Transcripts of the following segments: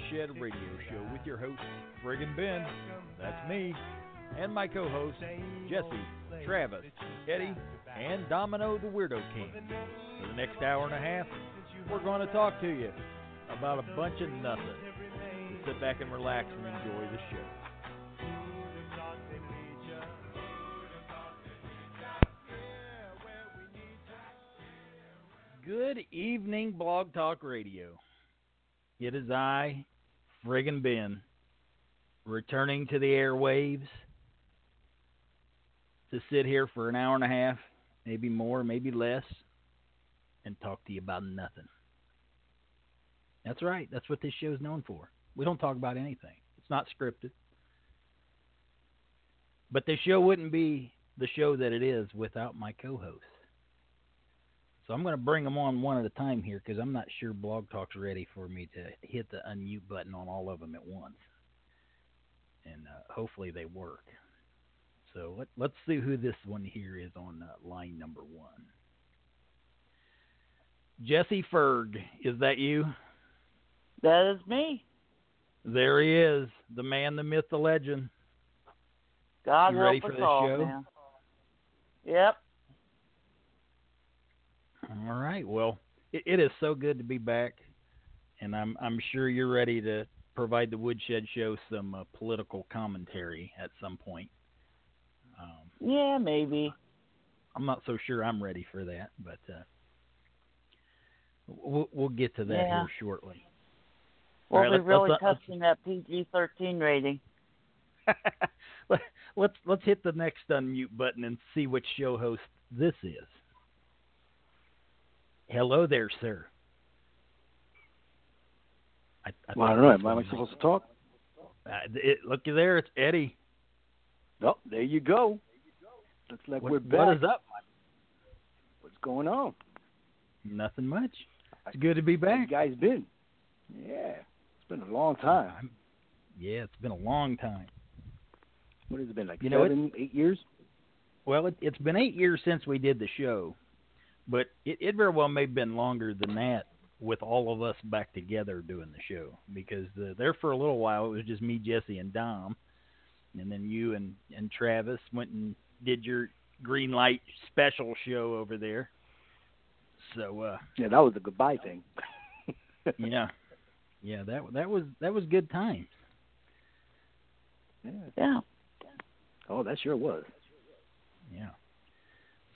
Woodshed Radio Show with your host, Friggin' Ben. That's me. And my co hosts, Jesse, Travis, Eddie, and Domino the Weirdo King. For the next hour and a half, we're going to talk to you about a bunch of nothing. So sit back and relax and enjoy the show. Good evening, Blog Talk Radio. It is I, Friggin' Ben, returning to the airwaves to sit here for an hour and a half, maybe more, maybe less, and talk to you about nothing. That's right. That's what this show is known for. We don't talk about anything. It's not scripted. But this show wouldn't be the show that it is without my co-host. So I'm going to bring them on one at a time here because I'm not sure Blog Talk's ready for me to hit the unmute button on all of them at once. And uh, hopefully they work. So let, let's see who this one here is on uh, line number one. Jesse Ferg, is that you? That is me. There he is, the man, the myth, the legend. God You help ready us for this all, show? man. Yep. All right. Well, it, it is so good to be back, and I'm I'm sure you're ready to provide the Woodshed Show some uh, political commentary at some point. Um, Yeah, maybe. I'm not so sure I'm ready for that, but uh, we'll we'll get to that Yeah. here shortly. We'll right, be really let's- let's- that PG-13 rating. Let's let's hit the next unmute button and see which show host this is. Hello there, sir. I, I Well, I don't know. Am I supposed to talk? Uh, it, looky there, it's Eddie. Oh, there you go. Looks like What, we're back. what is up? What's going on? Nothing much. It's good to be How you back. guys been? Yeah, it's been a long time. I'm- yeah, it's been a long time. What has it been like? You know, seven, eight years? Well, it, it's been eight years since we did the show, but it, it very well may have been longer than that with all of us back together doing the show because the, there for a little while it was just me, Jesse, and Dom, and then you and and Travis went and did your green light special show over there. So uh, Yeah, that was a goodbye thing. yeah, yeah, that that was that was good times. Yeah. Yeah. Oh, that sure was. Yeah.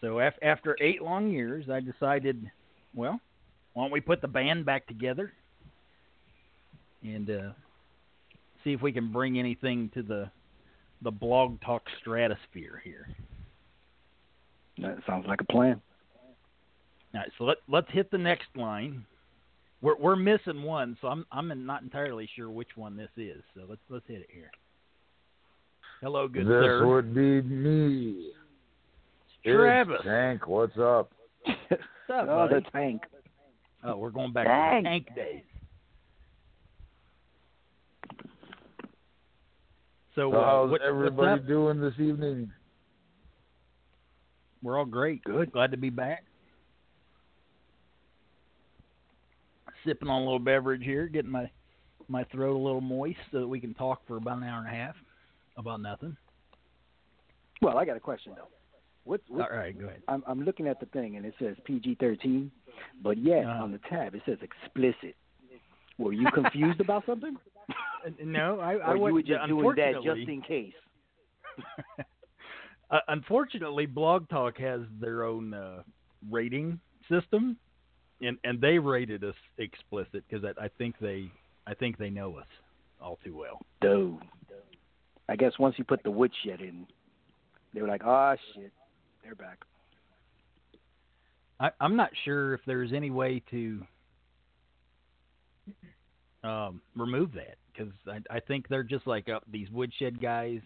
So af- after eight long years, I decided, well, why don't we put the band back together and uh, see if we can bring anything to the the blog talk stratosphere here. That sounds like a plan. All right, so let let's hit the next line. We're we're missing one, so I'm I'm not entirely sure which one this is. So let's let's hit it here. Hello, good this sir. would be me. Travis. Tank, what's up? What's up, oh, buddy? the tank. Oh, we're going back Dang. to the tank days. So, So uh, how's what, everybody what's doing this evening? We're all great. Good. Glad to be back. Sipping on a little beverage here, getting my my throat a little moist so that we can talk for about an hour and a half about nothing. Well, I got a question though. What's, what's All right, go ahead. I'm, I'm looking at the thing and it says PG-13, but yet Uh-huh. on the tab it says explicit. Were you confused about something? Uh, No, I, I you just doing that just in case? uh, unfortunately, Blog Talk has their own uh, rating system, and and they rated us explicit because I, I think they I think they know us all too well. Dude. I guess once you put the woodshed in, they were like, "Oh shit, they're back." I, I'm not sure if there's any way to um, remove that because I, I think they're just like uh, these woodshed guys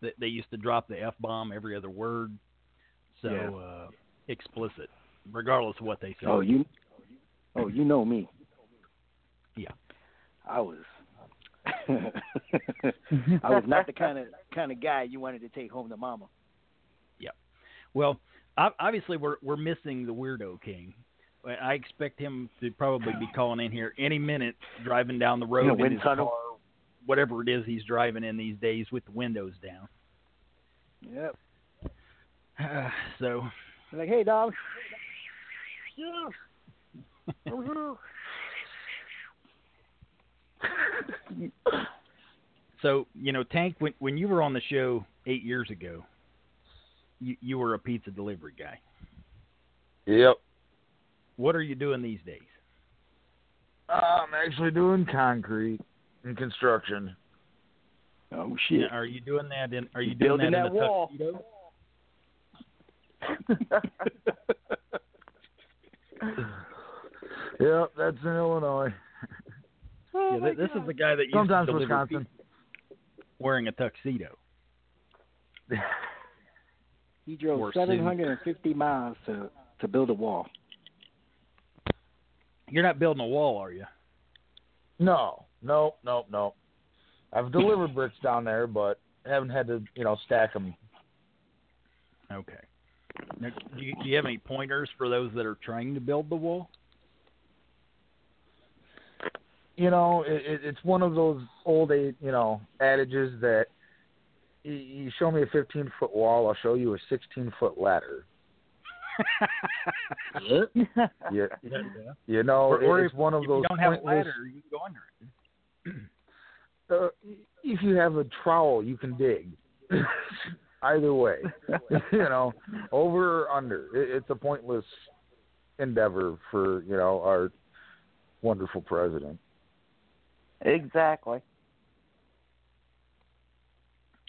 that they used to drop the f bomb every other word, so Yeah. uh, explicit, regardless of what they say. Oh, you, oh, you know me. Yeah. I was. I was not the kind of kind of guy you wanted to take home to mama. Well, obviously we're we're missing the weirdo king. I expect him to probably be calling in here any minute, driving down the road In his tunnel? car, whatever it is he's driving in these days with the windows down. Yep. so Like, hey, dog. So you know, Tank, when when you were on the show eight years ago, you you were a pizza delivery guy. Yep. What are you doing these days? I'm actually doing concrete and construction. Oh shit. Are you doing that in? Are you He's doing building that in that a wall. Yep, that's in Illinois. yeah, oh, th- this is the guy that used Sometimes to deliver Wisconsin. wearing a tuxedo. He drove Or seven hundred and fifty miles to to build a wall. You're not building a wall, are you? No, no, no, no. I've delivered bricks down there, but haven't had to, you know, stack them. Okay. Now, do, you, do you have any pointers for those that are trying to build the wall? You know, it, it, it's one of those old, you know, adages that you, you show me a 15 foot wall, I'll show you a 16 foot ladder. You, Yeah. you know, Or, or it's if, one of if those you don't have a ladder, you can go under it. uh, if you have a trowel, you can dig. Either way, you know, over or under, it, it's a pointless endeavor for you know our wonderful president. exactly.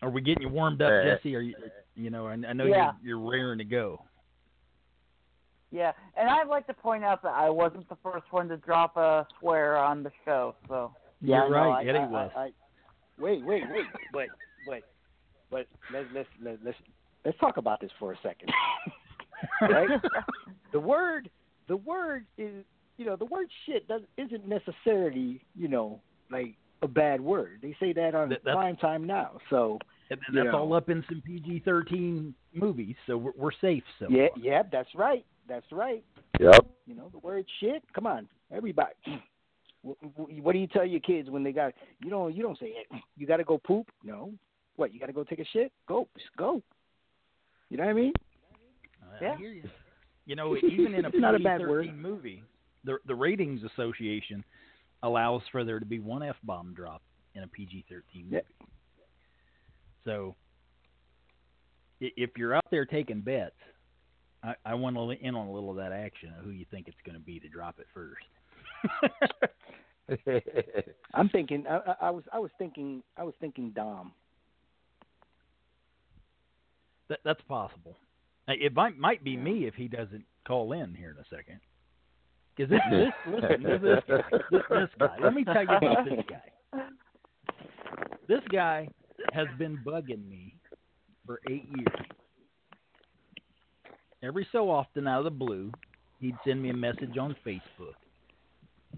Are we getting you warmed up, Jesse? Are you, you know, I, I know Yeah. you're you're raring to go. Yeah, and I'd like to point out that I wasn't the first one to drop a swear on the show. So Yeah, You're I know, right, I- Eddie I- was. I- I- wait, wait, wait. But but but let's let's let's let's, let's talk about this for a second. right? the word the word is you know the word shit does isn't necessarily you know like a bad word. They say that on That- prime time now. So And You that's know. all up in some PG-13 movies, so we're, we're safe. So yeah, yeah, that's right. That's right. Yep. You know the word shit. Come on, everybody. Wh- wh- What do you tell your kids when they got you don't you don't say "Hey, you got to go poop? No. What you got to go take a shit? Go, just go. You know what I mean? I Yeah. hear you. You know, even in a It's not a bad PG-13 word. movie, the the ratings association allows for there to be one f bomb drop in a PG-13 movie. Yeah. So, if you're out there taking bets, I, I want to in on a little of that action of who you think it's going to be to drop it first. I'm thinking. I, I, I was I was thinking I was thinking Dom. That, that's possible. Uh, It might might be me if he doesn't call in here in a second. Because this, this listen, this, this, this, this guy. Let me tell you about this guy. This guy has been bugging me for eight years. Every so often, out of the blue, he'd send me a message on Facebook,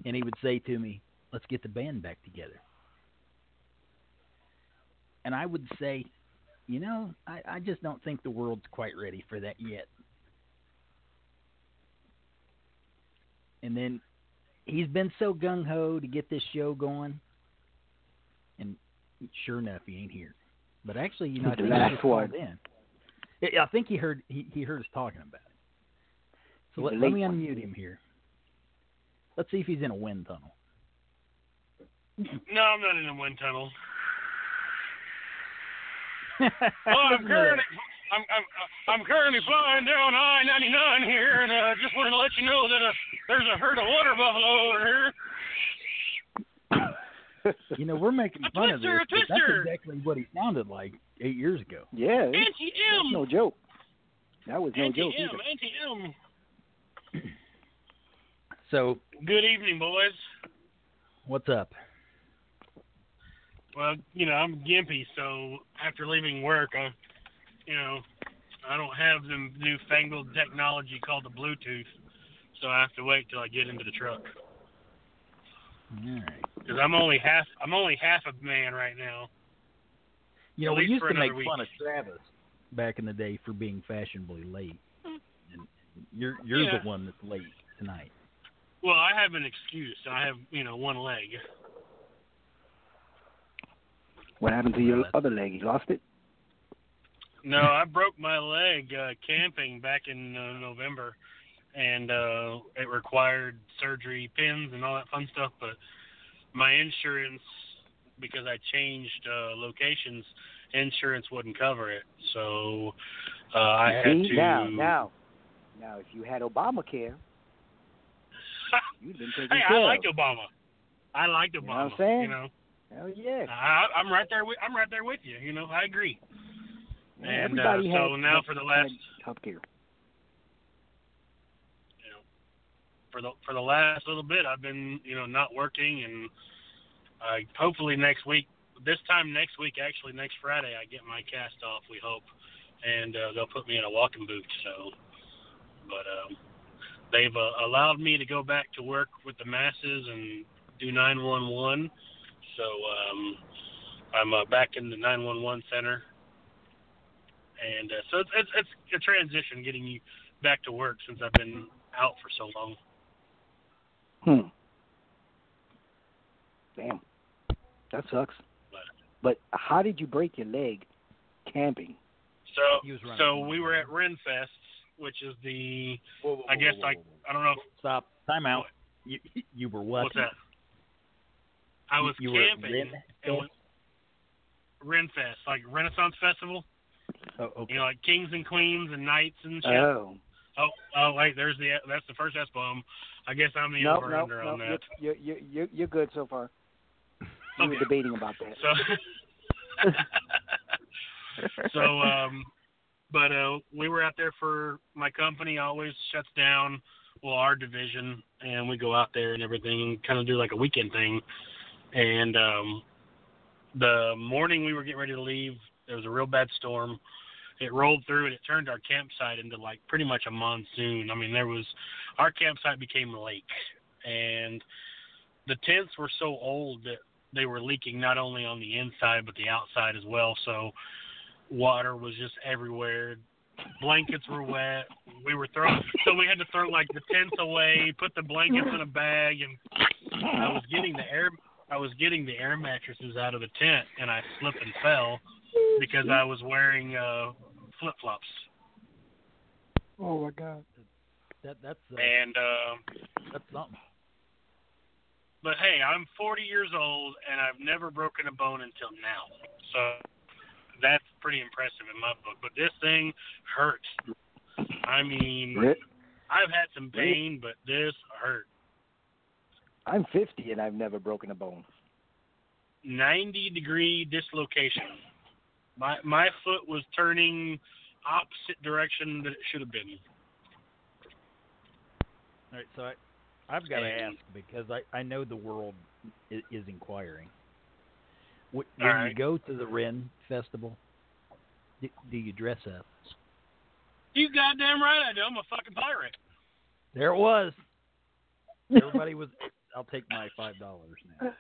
and he would say to me, "Let's get the band back together." And I would say, you know, I, I just don't think the world's quite ready for that yet. And then he's been so gung ho to get this show going, sure enough, he ain't here. But actually, you know, I The think he just called one. in. I think he heard he, he heard us talking about it. So let, let me one. unmute him here. Let's see if he's in a wind tunnel. No, I'm not in a wind tunnel. Well, I'm currently I'm I'm I'm currently flying down I-99 here, and uh, just wanted to let you know that uh, there's a herd of water buffalo over here. you know, we're making A fun of twister, this, a but that's exactly what he sounded like eight years ago. Yeah, that's Auntie Em, no joke. That was no joke Auntie Em, either. Auntie Em. So, Good evening, boys. what's up? Well, you know, I'm gimpy, so after leaving work, I, you know, I don't have the newfangled technology called the Bluetooth, so I have to wait till I get into the truck. All right. Because I'm only half, I'm only half a man right now. You know, we used to make another fun of Travis back in the day for being fashionably late. And you're you're Yeah. the one that's late tonight. Well, I have an excuse. I have, you know, one leg. What happened to your other leg? You lost it? No, I broke my leg uh, camping back in uh, November, and uh, it required surgery, pins, and all that fun stuff. But my insurance, because I changed uh, locations, insurance wouldn't cover it. So uh, I had See, to. now, now, now, if you had Obamacare, you'd been taken hey, care I liked. Obama. I liked know Obama. what I'm saying? You know, Hell yeah. I, I'm right there. With, I'm right there with you. You know, I agree. And uh, so had, now for the last had health care. you know, for the for the last little bit, I've been you know not working, and I hopefully next week, this time next week, actually next Friday, I get my cast off. We hope, and uh, they'll put me in a walking boot. So, but um, they've uh, allowed me to go back to work with the masses and do 911. So um, I'm uh, back in the 911 center. And uh, so it's, it's it's a transition getting you back to work since I've been out for so long. Hmm. Damn. That sucks. But how did you break your leg camping? So He was running so we were line. at Renfest, which is the Whoa, whoa, I guess whoa, I whoa, whoa. I don't know if, stop. Time out. You you were what? what's that. I was you were at camping. Ren- and Renfest, like Renaissance Festival. Oh, okay. You know, like kings and queens and knights and shit. Oh. Oh, oh, wait, there's the that's the first S bomb. I guess I'm the No, over no, under no. on that. You're, you're, you're, you're good so far. We were debating about that. So, so um, but uh, we were out there for my company. Always shuts down. Well, our division, and we go out there and everything, and kind of do like a weekend thing. And um, the morning we were getting ready to leave, there was a real bad storm. It rolled through and it turned our campsite into like pretty much a monsoon. I mean, there was our campsite became a lake, and the tents were so old that they were leaking not only on the inside but the outside as well. So water was just everywhere. Blankets were wet. We were throwing, so we had to throw like the tents away, put the blankets in a bag, and I was getting the air. I was getting the air mattresses out of the tent, and I slipped and fell because I was wearing uh, flip flops. Oh my God. That that's uh, And uh, that's something. but hey, I'm 40 years old, and I've never broken a bone until now. So that's pretty impressive in my book. But this thing hurts. I mean, Rick, I've had some pain, but this hurt. I'm 50 and I've never broken a bone. 90 degree dislocation. My my foot was turning opposite direction that it should have been. All right, so I I've got to ask because I I know the world is, is inquiring. Wh- All When you go to the Ren Festival, do, do you dress up? You goddamn right I do. I'm a fucking pirate. There it was. Everybody was. I'll take my five dollars now.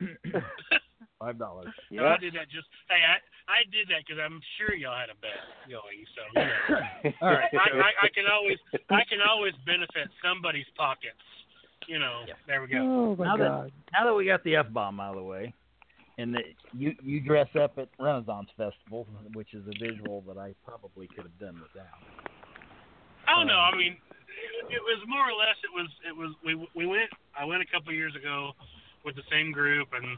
five dollars. No, Yeah. I did that just. Hey, I I did that because I'm sure y'all had a bet going. So you know. All right. I, I, I can always I can always benefit somebody's pockets. You know. Yeah. There we go. Oh my Now that- God. Now that we got the f bomb out of the way, and that you you dress up at Renaissance Festival, which is a visual that I probably could have done without. I don't know. Um, I mean, it, it was more or less. It was. It was. We we went. I went a couple of years ago, with the same group, and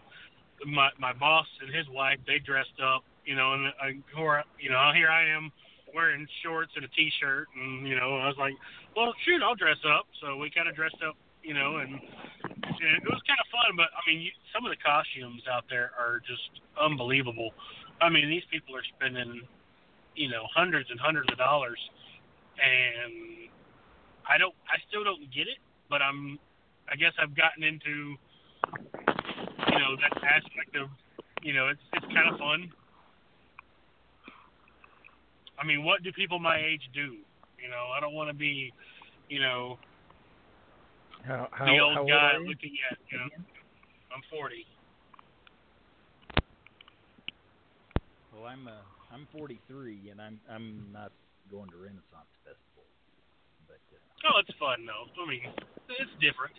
my my boss and his wife they dressed up, you know, and I, or you know here I am wearing shorts and a t-shirt, and you know I was like, well shoot, I'll dress up. So we kind of dressed up, you know, and, and it was kind of fun. But I mean, you, some of the costumes out there are just unbelievable. I mean, these people are spending, you know, hundreds and hundreds of dollars, and I don't, I still don't get it. But I'm, I guess I've gotten into, you know, that aspect of, you know, it's it's kind of fun. I mean, what do people my age do? You know, I don't want to be, you know, How, how, the old old guy looking at, you know, I'm 40. Well, I'm uh, I'm 43, and I'm I'm not going to Renaissance Festival. But uh, Oh, it's fun though. I mean, it's different.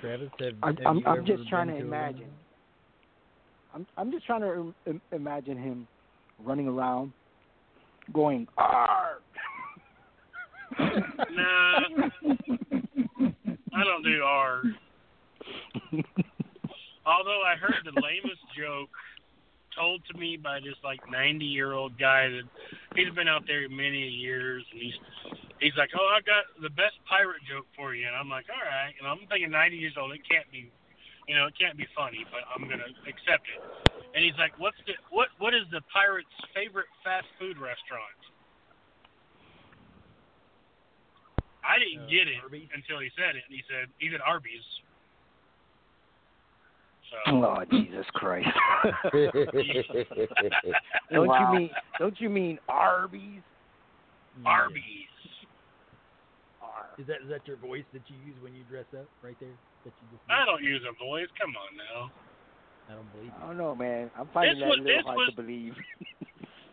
Travis, have, I'm have I'm, you I'm ever just trying been to imagine. I'm I'm just trying to Im- imagine him running around, going "Arr!" Nah, I don't do R. Although I heard the lamest joke told to me by this like 90 year old guy that he's been out there many years and he's he's like, oh, I got the best pirate joke for you, and I'm like, all right, and I'm thinking 90 years old, it can't be, you know, it can't be funny, but I'm gonna accept it. And he's like, what's the what what is the pirate's favorite fast food restaurant? I didn't Uh, get it Arby's? until he said it, and he said he's at Arby's. So Oh Jesus Christ! don't Wow. you mean don't you mean Arby's? Yeah. Arby's. Is that is that your voice that you use when you dress up right there? That you just I don't use a voice. Come on now. I don't believe I don't know, man. I'm finding This that was- a little this hard was- to believe.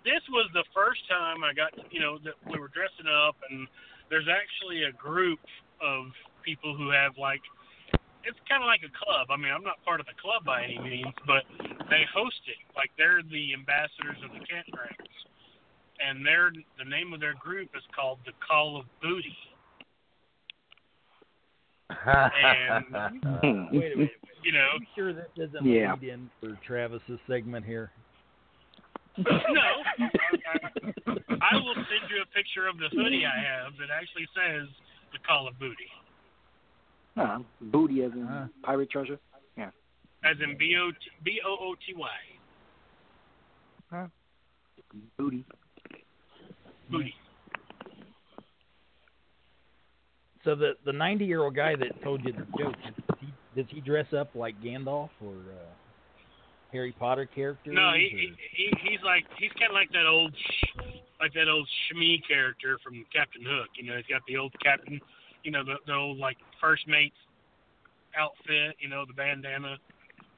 This was the first time I got, you know, that we were dressing up, and there's actually a group of people who have like, it's kind of like a club. I mean, I'm not part of the club by any means, but they host it. Like they're the ambassadors of the campgrounds, and their the name of their group is called the Call of Booty. And Wait a minute. You know, Are you sure this isn't Yeah. lead in for Travis's segment here? no, I, I, I will send you a picture of the hoodie I have that actually says the Call of Booty, Huh, booty as in Huh. pirate treasure. Yeah. As in B O T B O O T Y. Booty. Booty. So the the 90 year old guy that told you the joke, does he, does he dress up like Gandalf or uh, Harry Potter characters? No, he, he, he he's like he's kind of like that old sh- like that old Smee character from Captain Hook. You know, he's got the old captain, you know, the the old like first mate outfit. You know, the bandana,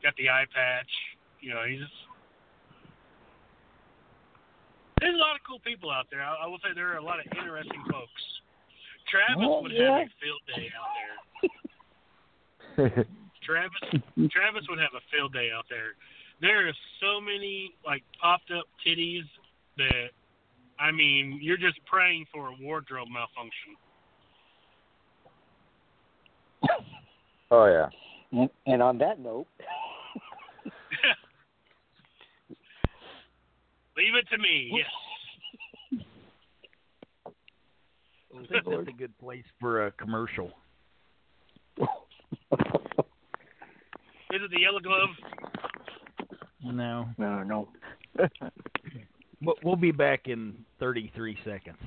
got the eye patch. You know, he's just. There's a lot of cool people out there. I, I will say there are a lot of interesting folks. Travis Oh, would yeah. have a field day out there. Travis Travis would have a field day out there. There are so many like popped up titties that I mean, you're just praying for a wardrobe malfunction. Oh yeah. And, and on that note, Leave it to me. Yes. I think that's a good place for a commercial. Is it the yellow glove? No, no, no. We'll- we'll be back in 33 seconds.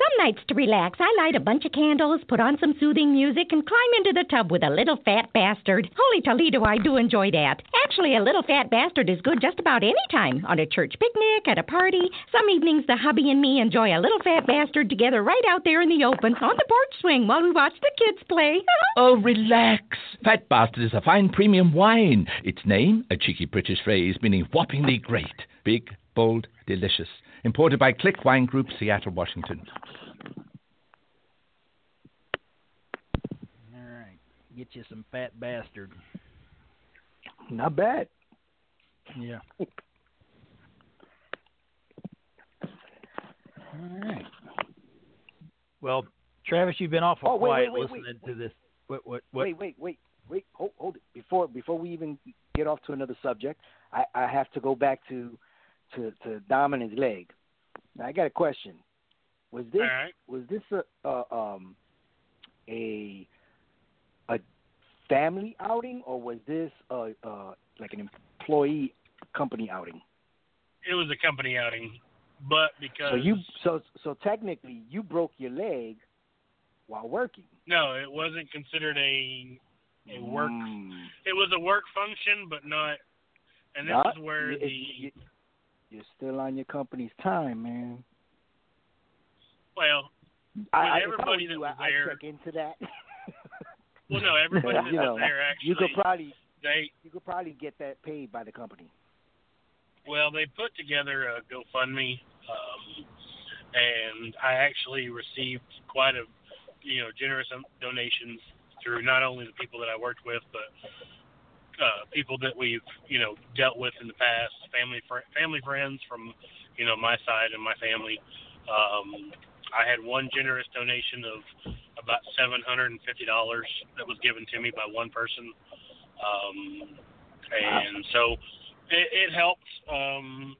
Some nights to relax, I light a bunch of candles, put on some soothing music, and climb into the tub with a little fat bastard. Holy Toledo, I do enjoy that. Actually, a little fat bastard is good just about any time. On a church picnic, at a party. Some evenings, the hubby and me enjoy a little fat bastard together right out there in the open on the porch swing while we watch the kids play. Oh, relax. Fat Bastard is a fine premium wine. Its name, a cheeky British phrase meaning whoppingly great. Big, bold, delicious. Imported by Click Wine Group, Seattle, Washington. All right, get you some fat bastard. Not bad. Yeah. All right. Well, Travis, you've been awful Oh, wait, quiet wait, wait, listening wait, to this. What? What? What? Wait, wait, wait, wait. Hold, hold it. Before before we even get off to another subject, I, I have to go back to to to Domino's leg. Now, I got a question. Was this right. was this a, a um a a family outing or was this a, uh like an employee company outing? It was a company outing, but because So you so so technically you broke your leg while working. no, it wasn't considered a a work. Mm. It was a work function, but not. And this Not- is where the you're still on your company's time, man. well, I, I, everybody that you, was I, there- check into that. well, no, everybody that you know, there actually you could probably they you could probably get that paid by the company. Well, they put together a GoFundMe, um, and I actually received quite a, you know, generous donations through not only the people that I worked with, but uh, people that we've, you know, dealt with in the past, family, fr- family friends from, you know, my side and my family. Um, I had one generous donation of about seven hundred and fifty dollars that was given to me by one person, um, and so it, it helped. Um,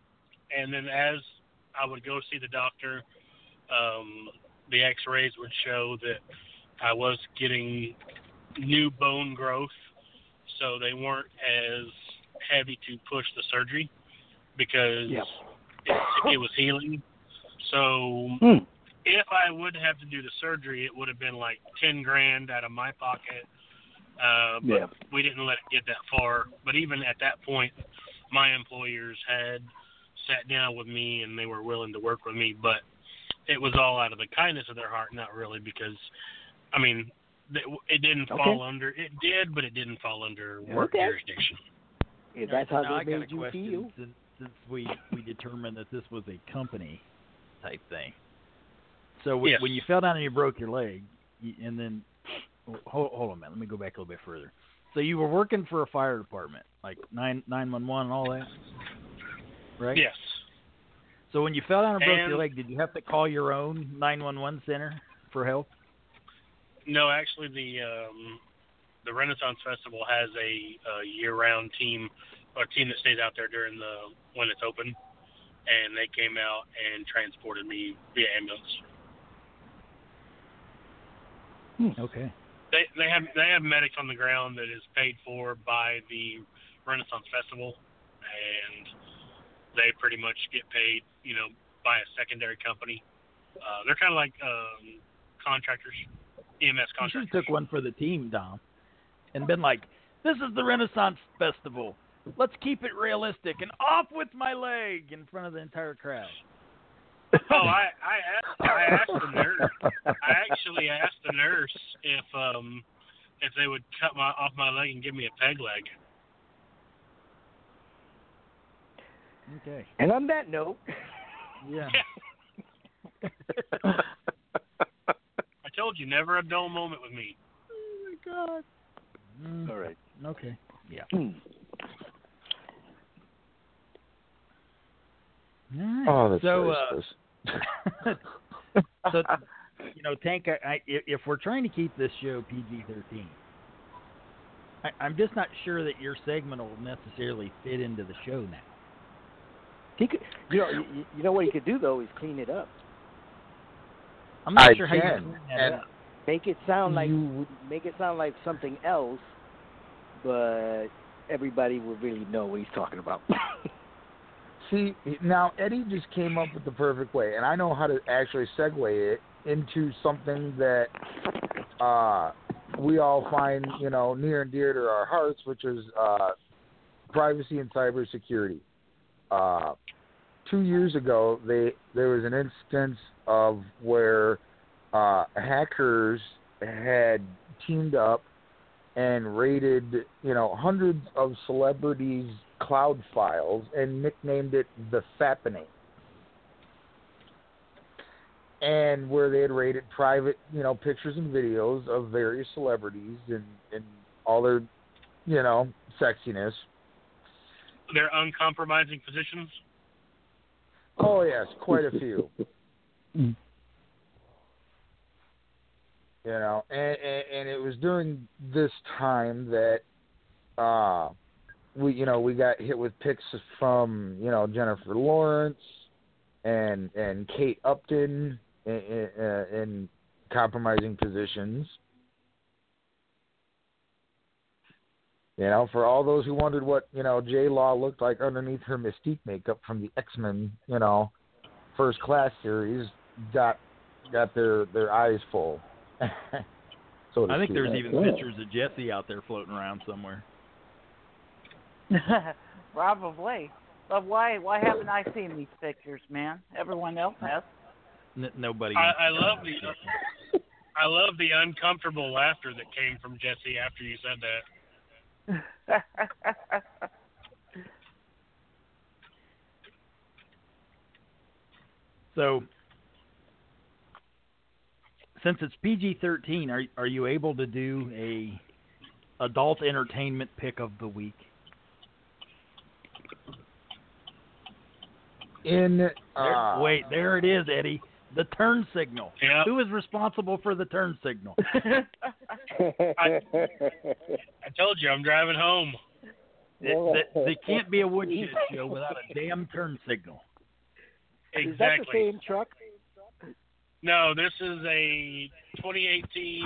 and then as I would go see the doctor, um, the X-rays would show that I was getting new bone growth, so they weren't as heavy to push the surgery because Yep. it, it was healing. So Hmm. if I would have to do the surgery, it would have been like ten grand out of my pocket. Uh, but Yeah. we didn't let it get that far. But even at that point, my employers had sat down with me and they were willing to work with me. But it was all out of the kindness of their heart, not really because, I mean, it didn't Okay. fall under. It did, but it didn't fall under work Okay. jurisdiction. If that's how now I they got a made you question, feel. Since, since we we determined that this was a company type thing. So w- Yes. when you fell down and you broke your leg, you, and then hold, hold on a minute, let me go back a little bit further. So you were working for a fire department, like nine nine one one and all that, right? Yes. So when you fell down and broke And- your leg, did you have to call your own nine one one center for help? No, actually, the um, the Renaissance Festival has a, a year-round team, or team that stays out there during the when it's open, and they came out and transported me via ambulance. Okay. They they have they have medics on the ground that is paid for by the Renaissance Festival, and they pretty much get paid, you know, by a secondary company. Uh, they're kind of like um, contractors, EMS You should have contractors. took one for the team, Dom, and been like, "This is the Renaissance Festival. Let's keep it realistic and off with my leg in front of the entire crowd." Oh, I I asked I asked the nurse. I actually asked the nurse if um if they would cut my off my leg and give me a peg leg. Okay. And on that note, Yeah. I told you, never a dull moment with me. Oh my god. Mm, all right. okay. Yeah. All right. Oh, that's so, racist. uh, so you know, Tank, I, I, if if we're trying to keep this show PG-13, I, I'm just not sure that your segment will necessarily fit into the show now. He could, you know, you, you know what he could do though is clean it up, I'm not I sure how you can, that and up. make it sound like You- make it sound like something else, but everybody will really know what he's talking about. See, now Eddie just came up with the perfect way, and I know how to actually segue it into something that uh, we all find, you know, near and dear to our hearts, which is uh, privacy and cybersecurity. Uh, two years ago, they there was an instance of where uh, hackers had teamed up and raided, you know, hundreds of celebrities' cloud files and nicknamed it the Fappening. And where they had raided private, you know, pictures and videos of various celebrities and, and all their, you know, sexiness. Their uncompromising positions. Oh yes, quite a few. You know, and, and and it was during this time that uh we you know we got hit with pics from you know Jennifer Lawrence and and Kate Upton in, in, uh, in compromising positions. You know, for all those who wondered what you know J Law looked like underneath her Mystique makeup from the X Men, you know, First Class series, got got their their eyes full. so I think speak. there's even Yeah. pictures of Jesse out there floating around somewhere. Probably. But why why haven't I seen these pictures, man? Everyone else has. N- nobody. I, I love the I love the uncomfortable laughter that came from Jesse after you said that. So, since it's PG-13, are are you able to do a adult entertainment pick of the week? in uh, wait, there it is, Eddie. The turn signal. Yeah. Who is responsible for the turn signal? I told you I'm driving home. It, there can't be a woodshed show without a damn turn signal. Exactly. Is that the same truck? No, this is a 2018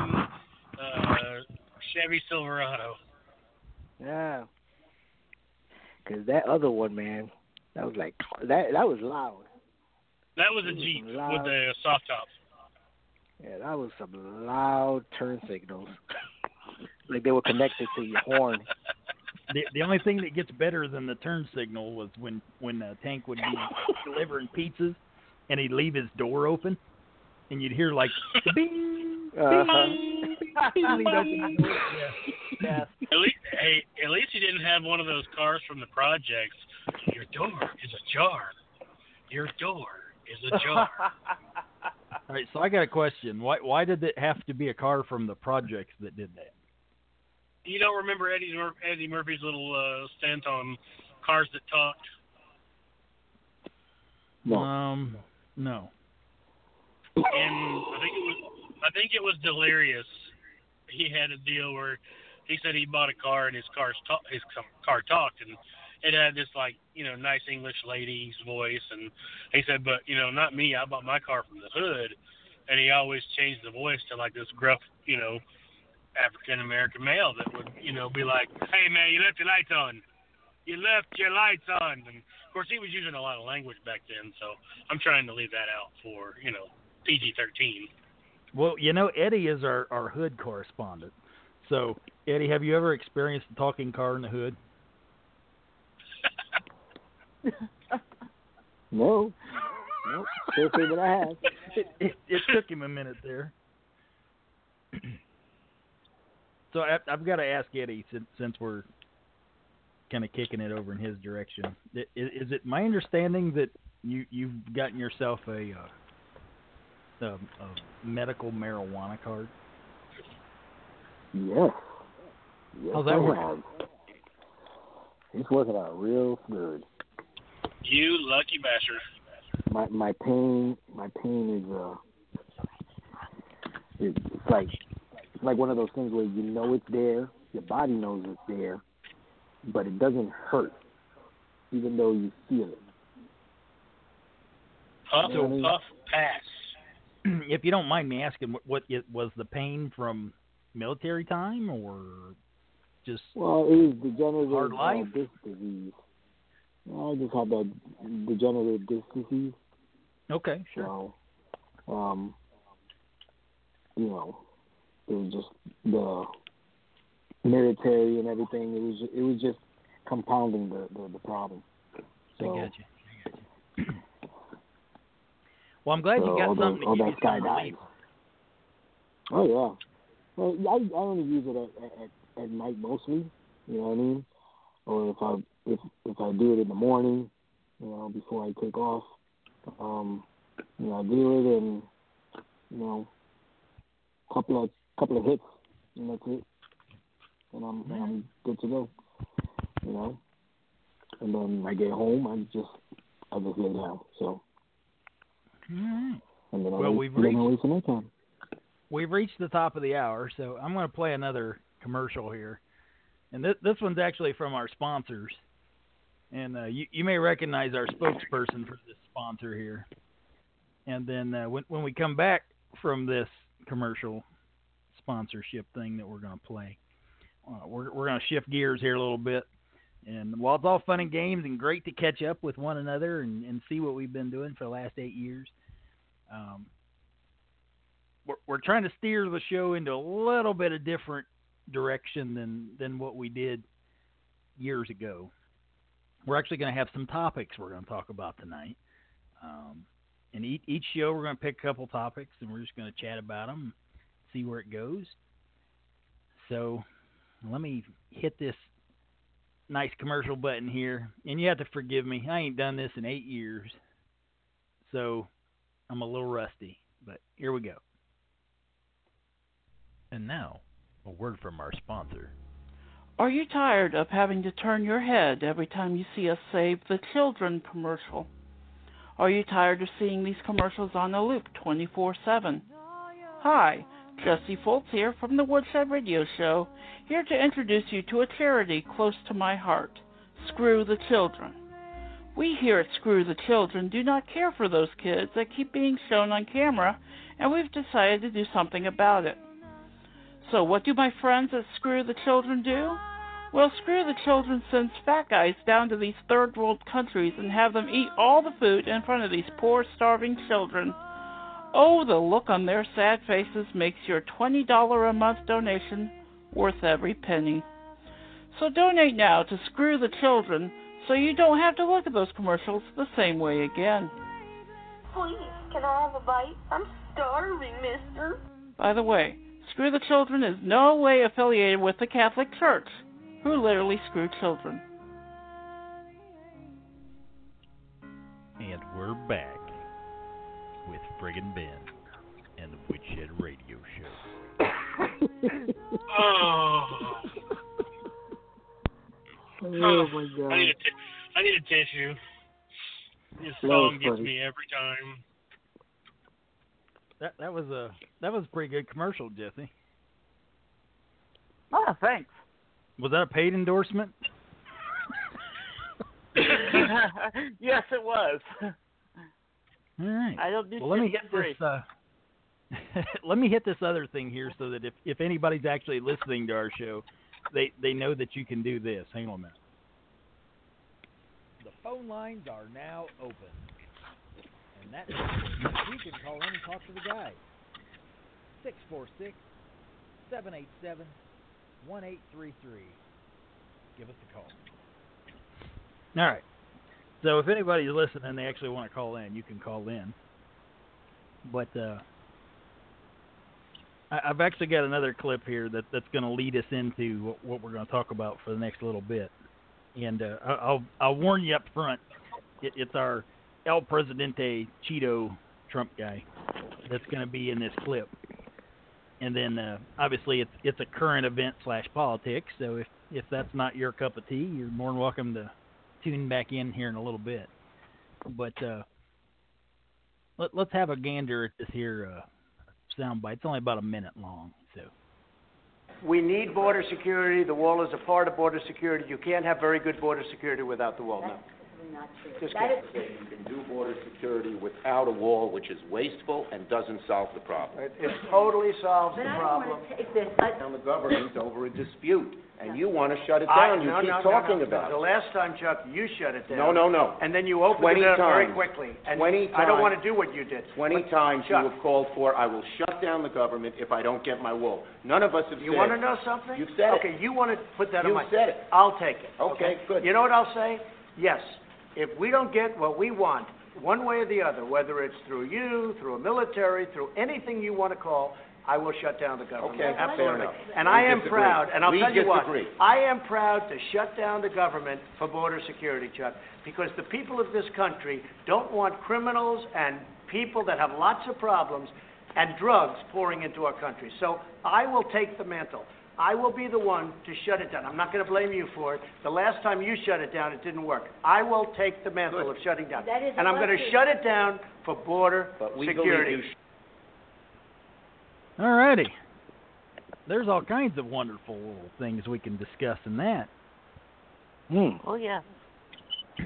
uh, Chevy Silverado. Yeah. Because that other one, man, that was like that. That was loud. That was a It was Jeep loud. with the soft top. Yeah, that was some loud turn signals. like they were connected to your horn. The the only thing that gets better than the turn signal was when when uh, Tank would be delivering pizzas, and he'd leave his door open, and you'd hear like the bing, bing, Uh-huh. bing, he'd open the door. Yeah. At least, hey, at least you didn't have one of those cars from the projects. Your door is ajar. Your door is ajar. All right, so I got a question. Why why did it have to be a car from the projects that did that? you don't remember Eddie Mur- Eddie Murphy's little uh, stint on cars that talked? No. Um, no. and I think it was I think it was Delirious. He had a deal where he said he bought a car and his car's ta- his car talked and it had this like you know nice English lady's voice and he said but you know not me I bought my car from the hood and he always changed the voice to like this gruff you know African American male that would you know be like hey man you left your lights on you left your lights on and of course he was using a lot of language back then so I'm trying to leave that out for you know PG-13. Well, you know, Eddie is our, our hood correspondent. So, Eddie, have you ever experienced a talking car in the hood? No. Nope. Say that I have. It, it, it took him a minute there. so I, I've got to ask Eddie, since, since we're kind of kicking it over in his direction. Is, is it my understanding that you you've gotten yourself a, uh, a, a medical marijuana card? Yes. Yes, How's that working? have. It's working out real good. You lucky bastard. My my pain my pain is uh it's like like one of those things where you know it's there, your body knows it's there, but it doesn't hurt even though you feel it. Puff, So- puff, pass. if you don't mind me asking, what, what it, was the pain from military time or just Well, it is degenerative Hard uh, life? disc disease. I just had that degenerative disc disease. okay? Sure. So, um, you know, it was just the military and everything. It was it was just compounding the the, the problem. I got you. I got you. well, I'm glad you got something that, to that you some Oh yeah. Well, I I only use it at, at at night mostly. You know what I mean? Or if I if if I do it in the morning, you know, before I take off, um, you know, I do it and you know, couple of couple of hits and that's it. And I'm and I'm good to go. You know. And then I get home, I just I just lay down. So All right. and then I Well, wait, we've reached- wait for my time. we've reached the top of the hour, so I'm going to play another commercial here, and this this one's actually from our sponsors, and uh, you you may recognize our spokesperson for this sponsor here, and then uh, when when we come back from this commercial sponsorship thing that we're going to play, uh, we're we're going to shift gears here a little bit. And while it's all fun and games and great to catch up with one another and, and see what we've been doing for the last eight years, um, we're, we're trying to steer the show into a little bit of a different direction than than what we did years ago. We're actually going to have some topics we're going to talk about tonight. Um, and each, each show we're going to pick a couple topics and we're just going to chat about them, see where it goes. So let me hit this nice commercial button here, and you have to forgive me. I ain't done this in eight years, so I'm a little rusty. But here we go. And now, a word from our sponsor. Are you tired of having to turn your head every time you see a Save the Children commercial? Are you tired of seeing these commercials on a loop 24 7? Hi, Jesse Foltz here from the Woodshed Radio Show, here to introduce you to a charity close to my heart Screw the Children. We here at Screw the Children do not care for those kids that keep being shown on camera, and we've decided to do something about it. So, what do my friends at Screw the Children do? Well, Screw the Children sends fat guys down to these third world countries and have them eat all the food in front of these poor, starving children. Oh, the look on their sad faces makes your $20 a month donation worth every penny. So donate now to Screw the Children so you don't have to look at those commercials the same way again. Please, can I have a bite? I'm starving, mister. By the way, Screw the Children is no way affiliated with the Catholic Church, who literally screw children. And we're back with Friggin' Ben and the Woodshed Radio Show. Oh, Oh my god. I need a t- I need a tissue. This That song gets me every time. That that was a that was a pretty good commercial, Jesse. Oh, thanks. Was that a paid endorsement? yes, it was. All right. I don't do Well, let me shit hit free. this. Uh, let me hit this other thing here, so that if if anybody's actually listening to our show, they they know that you can do this. Hang on a minute. The phone lines are now open, and that means you can call in and talk to the guy. Six four six seven eight seven one eight three three. Give us a call. All right. So if anybody's listening and they actually want to call in, you can call in. But uh, I, I've actually got another clip here that that's going to lead us into what, what we're going to talk about for the next little bit. And uh, I'll I'll warn you up front, it, it's our El Presidente Cheeto Trump guy that's going to be in this clip. And then uh, obviously it's it's a current event slash politics. So if if that's not your cup of tea, you're more than welcome to tune back in here in a little bit. But uh, let, let's have a gander at this here uh, soundbite. It's only about a minute long, so We need border security. The wall is a part of border security. You can't have very good border security without the wall. No. Just That can't. is You can do border security without a wall, which is wasteful and doesn't solve the problem. It, it totally solves But the I don't problem. want to take this, Down the government over a dispute, and you want to shut it I- down. You no, keep no, no, talking no. about The it. last time, Chuck, you shut it down. No, no, no. And then you opened 20 it up very times. quickly. And 20 I don't times. want to do what you did. Twenty But, times you Chuck, have called for, I will shut down the government if I don't get my wall. None of us have You said. want to know something? You've said it. Okay, you want to put that on You've my... said it. I'll take it. Okay, good. You know what I'll say? Yes. If we don't get what we want, one way or the other, whether it's through you, through a military, through anything you want to call, I will shut down the government. Okay, fair Absolutely. enough. And We I am disagree. proud, and I'll We tell you what, disagree. I am proud to shut down the government for border security, Chuck, because the people of this country don't want criminals and people that have lots of problems and drugs pouring into our country. So I will take the mantle. I will be the one to shut it down. I'm not going to blame you for it. The last time you shut it down, it didn't work. I will take the mantle of shutting down. That is and I'm going to elected. shut it down for border But we security. believe you sh- Alrighty. There's all kinds of wonderful little things we can discuss in that. Hmm. Oh yeah.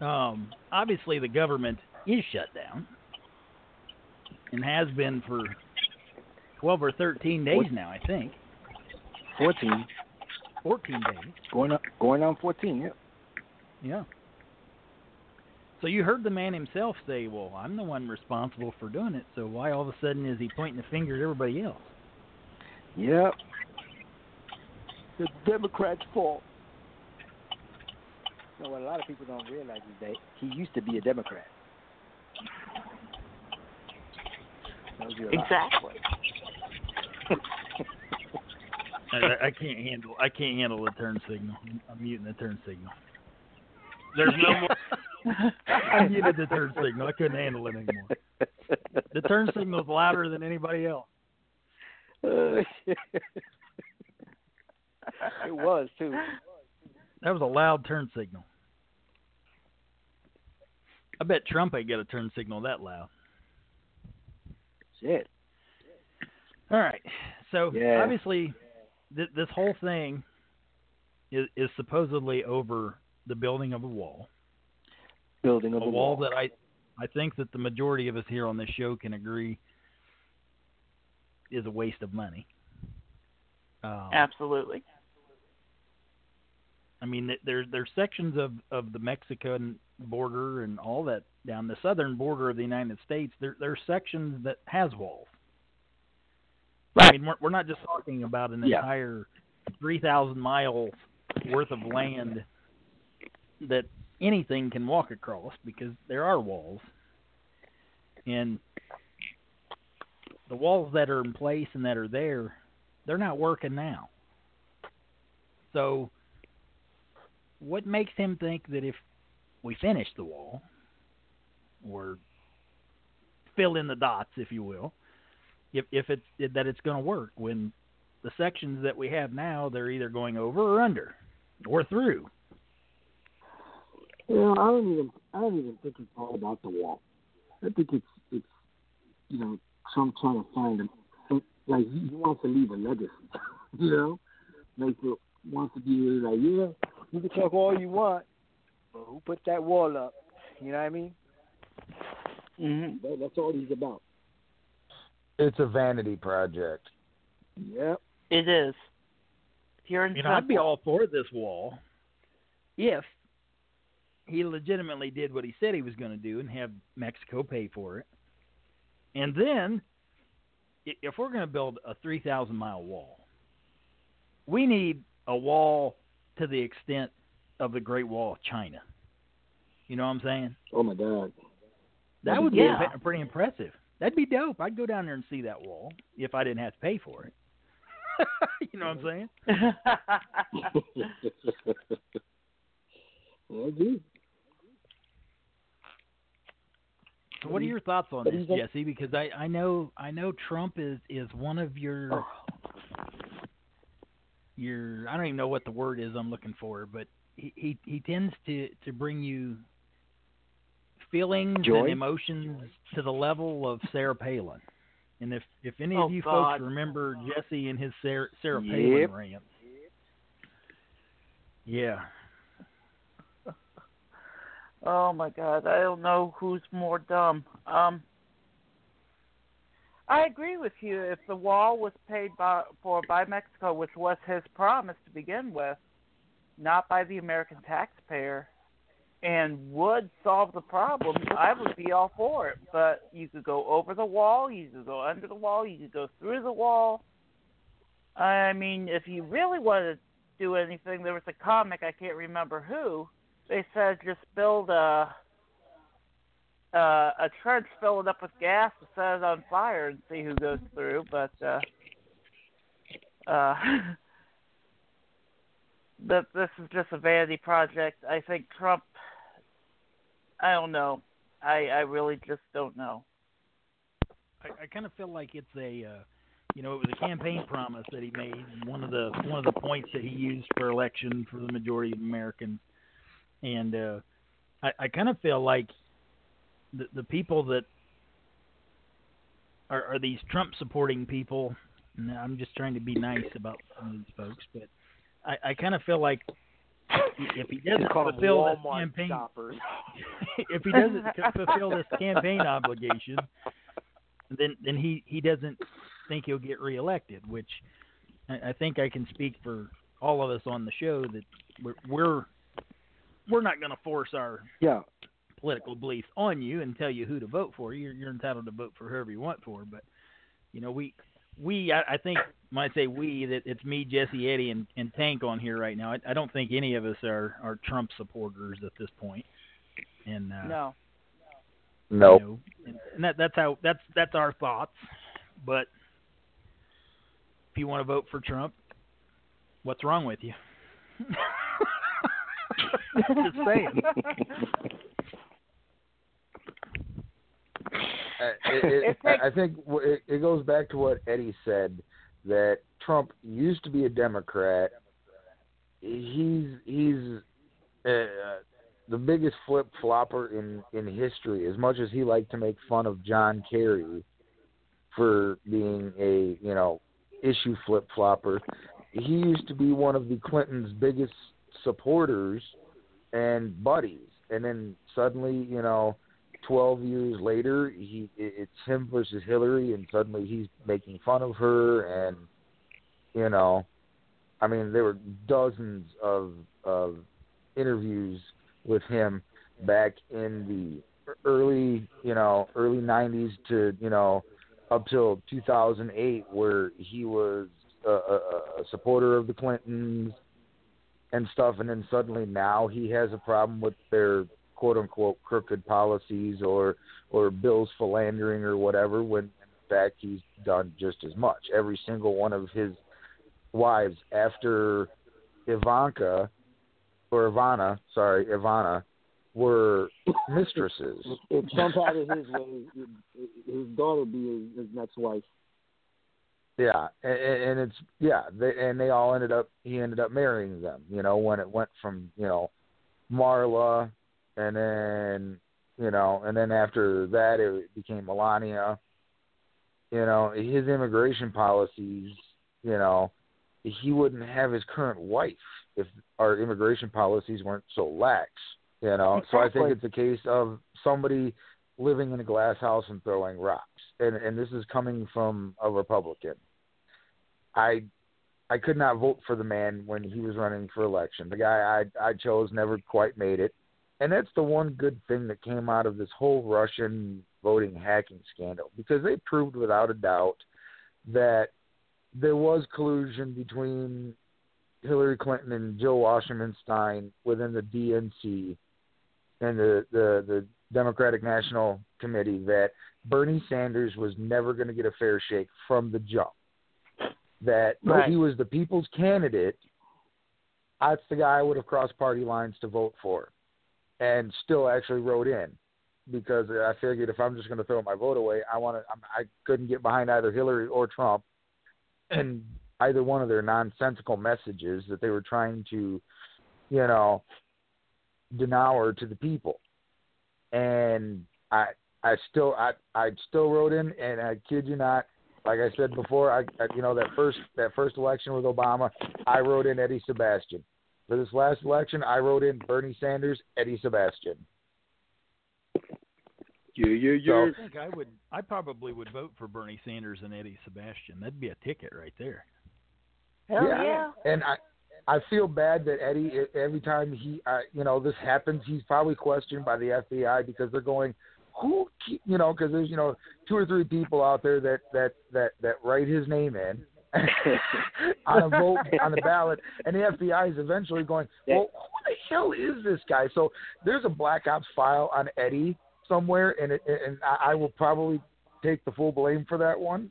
Um, obviously, the government is shut down and has been for 12 or 13 days now, I think. 14. 14 days. Going up, going on 14, yeah. Yeah. So you heard the man himself say, "Well, I'm the one responsible for doing it. So why all of a sudden is he pointing the finger at everybody else?" Yep. The Democrats' fault. So what a lot of people don't realize is that he used to be a Democrat. Tells you. Exactly. I, I can't handle. I can't handle the turn signal. I'm muting the turn signal. There's no more. I muted the turn signal. I couldn't handle it anymore. The turn signal signal's louder than anybody else. it was too. That was a loud turn signal. I bet Trump ain't got a turn signal that loud. Shit. All right. So Yeah. obviously, th- this whole thing is, is supposedly over the building of a wall. Building of a a wall wall. that I I think that the majority of us here on this show can agree is a waste of money. Um, Absolutely. I mean, th- there there's sections of of the Mexican border and all that down the southern border of the United States. There there's sections that has walls. I mean, we're, we're not just talking about an Yeah. entire three thousand miles worth of land that anything can walk across because there are walls, and the walls that are in place and that are there, they're not working now. So, what makes him think that if we finish the wall, or fill in the dots, if you will, if if it's that it's going to work when the sections that we have now they're either going over or under or through. You know, I don't even I don't even think it's all about the wall. I think it's it's you know Trump trying to find a like he he wants to leave a legacy. you know, like he wants to be like yeah, You can talk all you want, but who put that wall up? You know what I mean? Mm-hmm. that, that's all he's about. It's a vanity project. Yep. It is. Here in You know, I'd be all for this wall if he legitimately did what he said he was going to do and have Mexico pay for it. And then, if we're going to build a 3,000 mile wall, we need a wall to the extent of the Great Wall of China. You know what I'm saying? Oh my God. That would Yeah. be pretty impressive. That'd be dope. I'd go down there and see that wall if I didn't have to pay for it. you know what I'm saying? Agree. So what are your thoughts on this. Jesse? Because I, I know I know Trump is is one of your your I don't even know what the word is I'm looking for, but he he, he tends to to bring you feelings Joy? and emotions to the level of Sarah Palin. And if if any Oh, of you God. folks remember Jesse and his Sarah, Sarah Yep. Palin rant, yeah, Oh my God, I don't know who's more dumb. Um, I agree with you. If the wall was paid by, for by Mexico, which was his promise to begin with, not by the American taxpayer, and would solve the problem, I would be all for it. But you could go over the wall, you could go under the wall, you could go through the wall. I mean, if you really wanted to do anything, there was a comic I can't remember who they said just build a uh, a trench, fill it up with gas, and set it on fire, and see who goes through. But uh, uh, that this is just a vanity project. I think Trump. I don't know. I I really just don't know. I, I kind of feel like it's a, uh, you know, it was a campaign promise that he made. One of the one of the points that he used for election for the majority of Americans, and uh, I, I kind of feel like the the people that are, are these Trump supporting people. And I'm just trying to be nice about some of these folks, but I, I kind of feel like if he doesn't fulfill this campaign, if he doesn't fulfill this campaign obligation, then then he he doesn't think he'll get reelected. Which I, I think I can speak for all of us on the show that we're we're, we're not going to force our Yeah. political beliefs on you and tell you who to vote for. You're you're entitled to vote for whoever you want for. But you know we we I, I think when I say we that it's me, Jesse, Eddie, and, and Tank on here right now. I, I don't think any of us are are Trump supporters at this point. And uh, No. Nope. you know, and, and that that's how that's that's our thoughts. But if you want to vote for Trump, what's wrong with you? Just saying. Uh, it, it, I think it, it goes back to what Eddie said that Trump used to be a Democrat. He's he's uh, the biggest flip flopper in in history. As much as he liked to make fun of John Kerry for being a you know issue flip flopper, he used to be one of the Clintons' biggest supporters and buddies. And then suddenly, you know, 12 years later, he it's him versus Hillary, and suddenly he's making fun of her, and you know, I mean, there were dozens of of interviews with him back in the early, you know, early 90s to you know up till 2008, where he was a, a, a supporter of the Clintons and stuff, and then suddenly now he has a problem with their quote unquote crooked policies or or bills philandering or whatever when in fact he's done just as much. Every single one of his wives after Ivanka or Ivana, sorry, Ivana, were mistresses. If Trump had it his way, his daughter be his, his next wife. Yeah, and, and it's yeah, they, and they all ended up. He ended up marrying them. You know, when it went from you know Marla, and then you know, and then after that it became Melania. You know, his immigration policies. You know, he wouldn't have his current wife if our immigration policies weren't so lax. You know, so I think it's a case of somebody living in a glass house and throwing rocks. And and this is coming from a Republican. I I could not vote for the man when he was running for election. The guy I I chose never quite made it. And that's the one good thing that came out of this whole Russian voting hacking scandal because they proved without a doubt that there was collusion between Hillary Clinton and Joe Wasserman Stein within the DNC and the, the, the Democratic National Committee that Bernie Sanders was never going to get a fair shake from the jump. That Right. he was the people's candidate, that's the guy I would have crossed party lines to vote for and still actually wrote in because I figured if I'm just going to throw my vote away, I want to. I couldn't get behind either Hillary or Trump, and either one of their nonsensical messages that they were trying to, you know, denour to the people. And I, I still, I, I still wrote in, and I kid you not, like I said before, I, I you know, that first, that first election with Obama, I wrote in Eddie Sebastian. For this last election, I wrote in Bernie Sanders, Eddie Sebastian. You, you, So- I think I would. I probably would vote for Bernie Sanders and Eddie Sebastian. That'd be a ticket right there. Hell yeah. yeah. And I I feel bad that Eddie every time he uh, you know this happens he's probably questioned by the FBI because they're going who you know because there's you know two or three people out there that that that that write his name in on a vote on the ballot and the FBI is eventually going well who the hell is this guy so there's a black ops file on Eddie somewhere and it, and I I will probably take the full blame for that one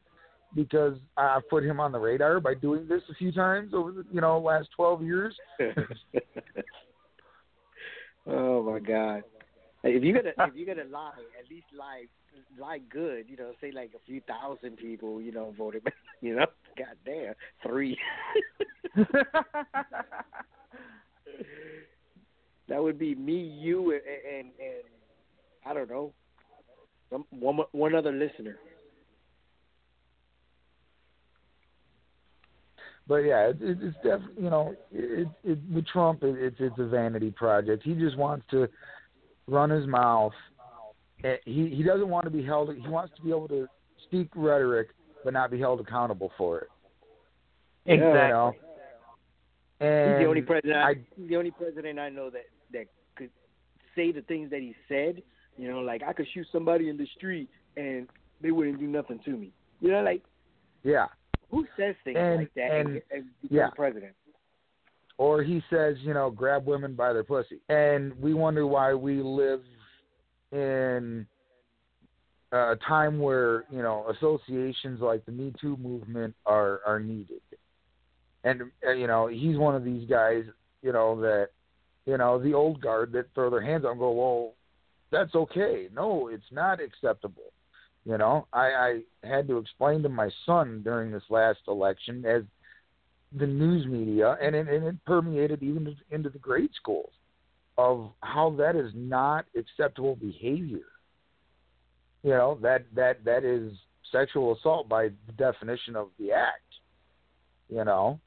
because I've put him on the radar by doing this a few times over the you know last twelve years. oh my God! If you're gonna if you're gonna lie, at least lie lie good. You know, say like a few thousand people. You know, voted. You know, God damn, three. that would be me, you, and, and, and I don't know, some, one one other listener. But yeah, it, it, it's definitely you know it, it, with Trump, it, it's it's a vanity project. He just wants to run his mouth. He he doesn't want to be held. He wants to be able to speak rhetoric but not be held accountable for it. You know? And he's the only president. I, I the only president I know that that could say the things that he said. You know, like I could shoot somebody in the street and they wouldn't do nothing to me. You know, like yeah. who says things And- like that and- and, and yeah. president? or he says, you know, grab women by their pussy. And we wonder why we live in a time where, you know, associations like the Me Too movement are are needed. And uh, you know, he's one of these guys, you know, that you know, the old guard that throw their hands up and go, Well, that's okay. No, it's not acceptable. You know, I, I had to explain to my son during this last election as the news media, and it, and it permeated even into the grade schools, of how that is not acceptable behavior. You know that that that is sexual assault by the definition of the act. You know,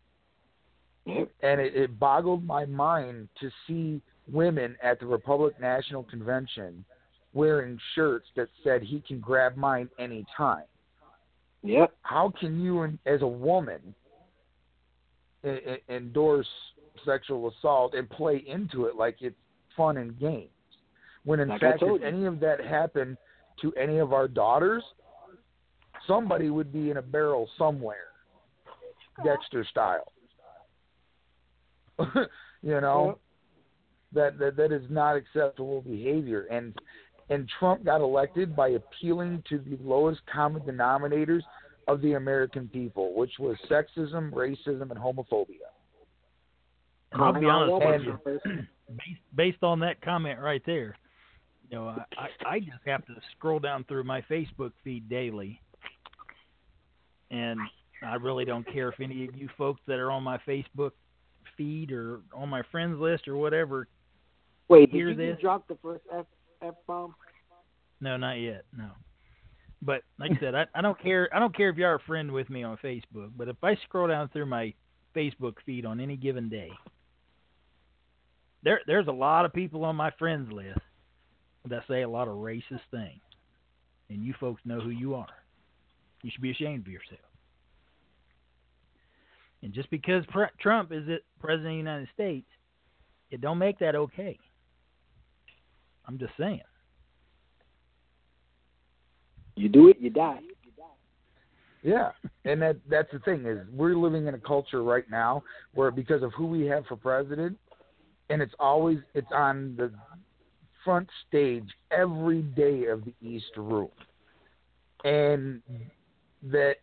and it, it boggled my mind to see women at the Republic National Convention wearing shirts that said he can grab mine anytime. Yep. How can you, as a woman, endorse sexual assault and play into it like it's fun and games? When in Like fact, if any of that happened to any of our daughters, somebody would be in a barrel somewhere, Dexter style. you know, that, that that is not acceptable behavior, and and Trump got elected by appealing to the lowest common denominators of the American people, which was sexism, racism, and homophobia. And I'll be honest. with you, based, based on that comment right there, you know, I, I, just have to scroll down through my Facebook feed daily, and I really don't care if any of you folks that are on my Facebook feed or on my friends list or whatever Wait, did hear you this. drop the first F F bomb? No, not yet. No. But like I said, I, I don't care. I don't care if you're a friend with me on Facebook. But if I scroll down through my Facebook feed on any given day, there there's a lot of people on my friends list that say a lot of racist things, and you folks know who you are. You should be ashamed of yourself. And just because Pr- Trump is the president of the United States, it don't make that okay. I'm just saying. You do it, you die. Yeah, and that that's the thing is we're living in a culture right now where because of who we have for president, and it's always it's on the front stage every day of the East Room, and that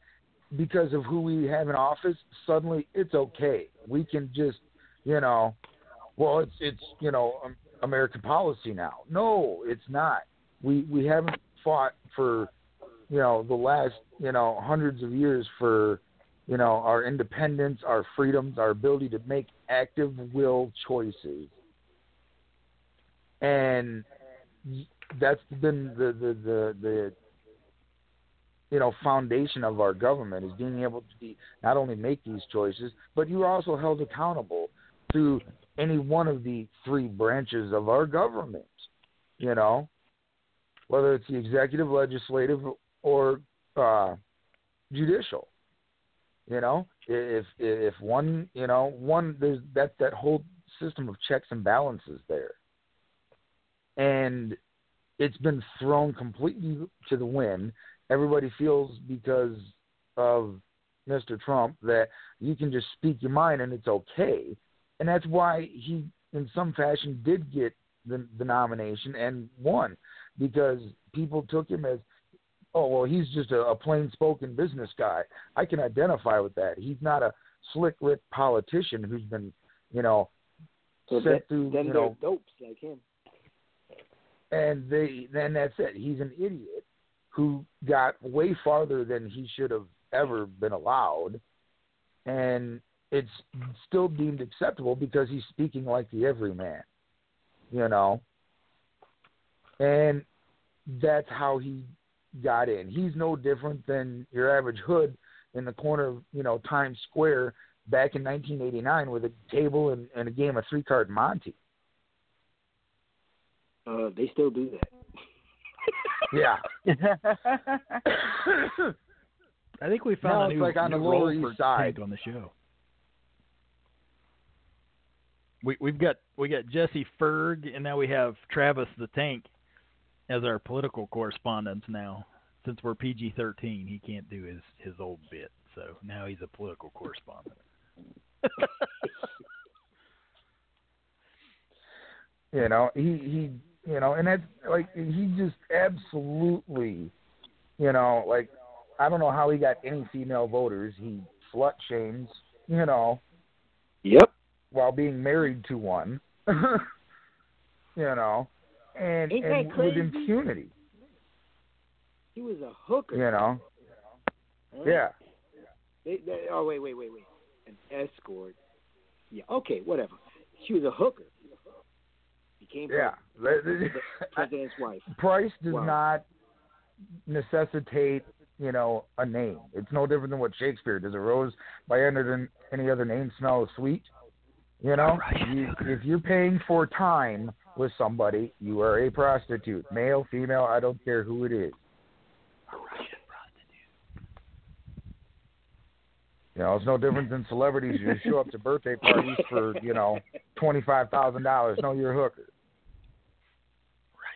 because of who we have in office, suddenly it's okay. We can just, you know, well, it's it's you know um, American policy now. No, it's not. We we haven't fought for you know the last you know hundreds of years for you know our independence, our freedoms, our ability to make active will choices, and that's been the the the, the you know foundation of our government is being able to be not only make these choices, but you're also held accountable through any one of the three branches of our government. You know, whether it's the executive, legislative, or uh, judicial. You know, if if one, you know, one there's that that whole system of checks and balances there, and it's been thrown completely to the wind. Everybody feels because of Mr. Trump that you can just speak your mind and it's okay, and that's why he, in some fashion, did get the, the nomination and won because people took him as oh well he's just a, a plain spoken business guy i can identify with that he's not a slick rick politician who's been you know So sent then, through then you they're know dopes like him. And they then that's it he's an idiot who got way farther than he should have ever been allowed and it's still deemed acceptable because he's speaking like the everyman you know and that's how he got in. He's no different than your average hood in the corner of you know Times Square back in 1989 with a table and, and a game of three card Monty. Uh, they still do that. Yeah. I think we Now found a new, like on the new Lower role East for Side. Tank on the show. We we've got we got Jesse Ferg and now we have Travis the Tank as our political correspondents now. Since we're PG thirteen, he can't do his his old bit, so now he's a political correspondent. You know, he he you know, and that's like he just absolutely, you know, like I don't know how he got any female voters. He slut shames, you know, Yep. while being married to one. you know, and Ain't that and with impunity, He was a hooker. you know. Huh? Yeah. They, they, oh wait, wait, wait, wait. An escort. Yeah. Okay. Whatever. She was a hooker. Became Yeah. the president's wife. Price does Wow. not necessitate, you know, a name. It's no different than what Shakespeare does. A rose by any other, any other name smell sweet. You know, you, if you're paying for time with somebody, you are a prostitute, male, female. I don't care who it is. You know, it's no different than celebrities who show up to birthday parties for, you know, twenty five thousand dollars. No, you're a hooker.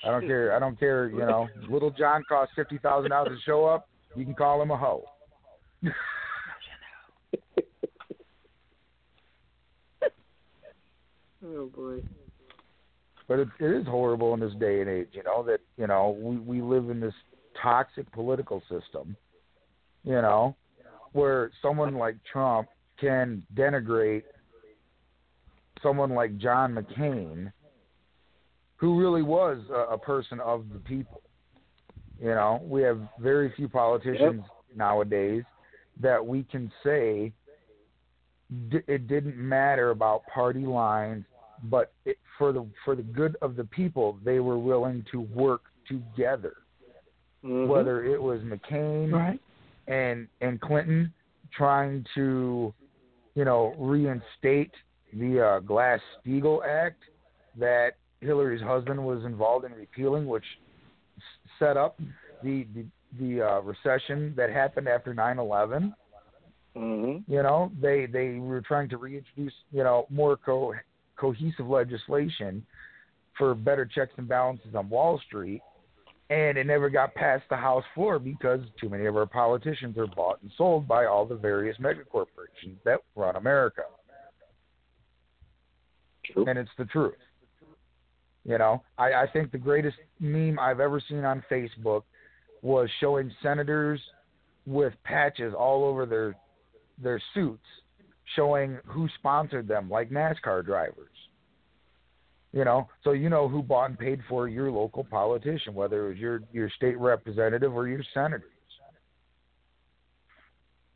I don't care. I don't care. You know, Little John costs fifty thousand dollars to show up. You can call him a hoe. Oh boy. But it, it is horrible in this day and age. You know that you know we we live in this toxic political system. You know, where someone like Trump can denigrate someone like John McCain, who really was a, a person of the people. You know, we have very few politicians nowadays that we can say d- it didn't matter about party lines, but it, for the for the good of the people, they were willing to work together. Mhm. Whether it was McCain Right. and and Clinton trying to, you know, reinstate the uh, Glass Steagall Act that Hillary's husband was involved in repealing, which set up the the, the uh, recession that happened after 9/11. Mm-hmm. You know, they they were trying to reintroduce you know more co- cohesive legislation for better checks and balances on Wall Street, and it never got past the House floor because too many of our politicians are bought and sold by all the various mega corporations that run America. True. And it's the truth. You know, I, I think the greatest meme I've ever seen on Facebook was showing senators with patches all over their their suits showing who sponsored them, like NASCAR drivers. You know, so you know who bought and paid for your local politician, whether it was your your state representative or your senators.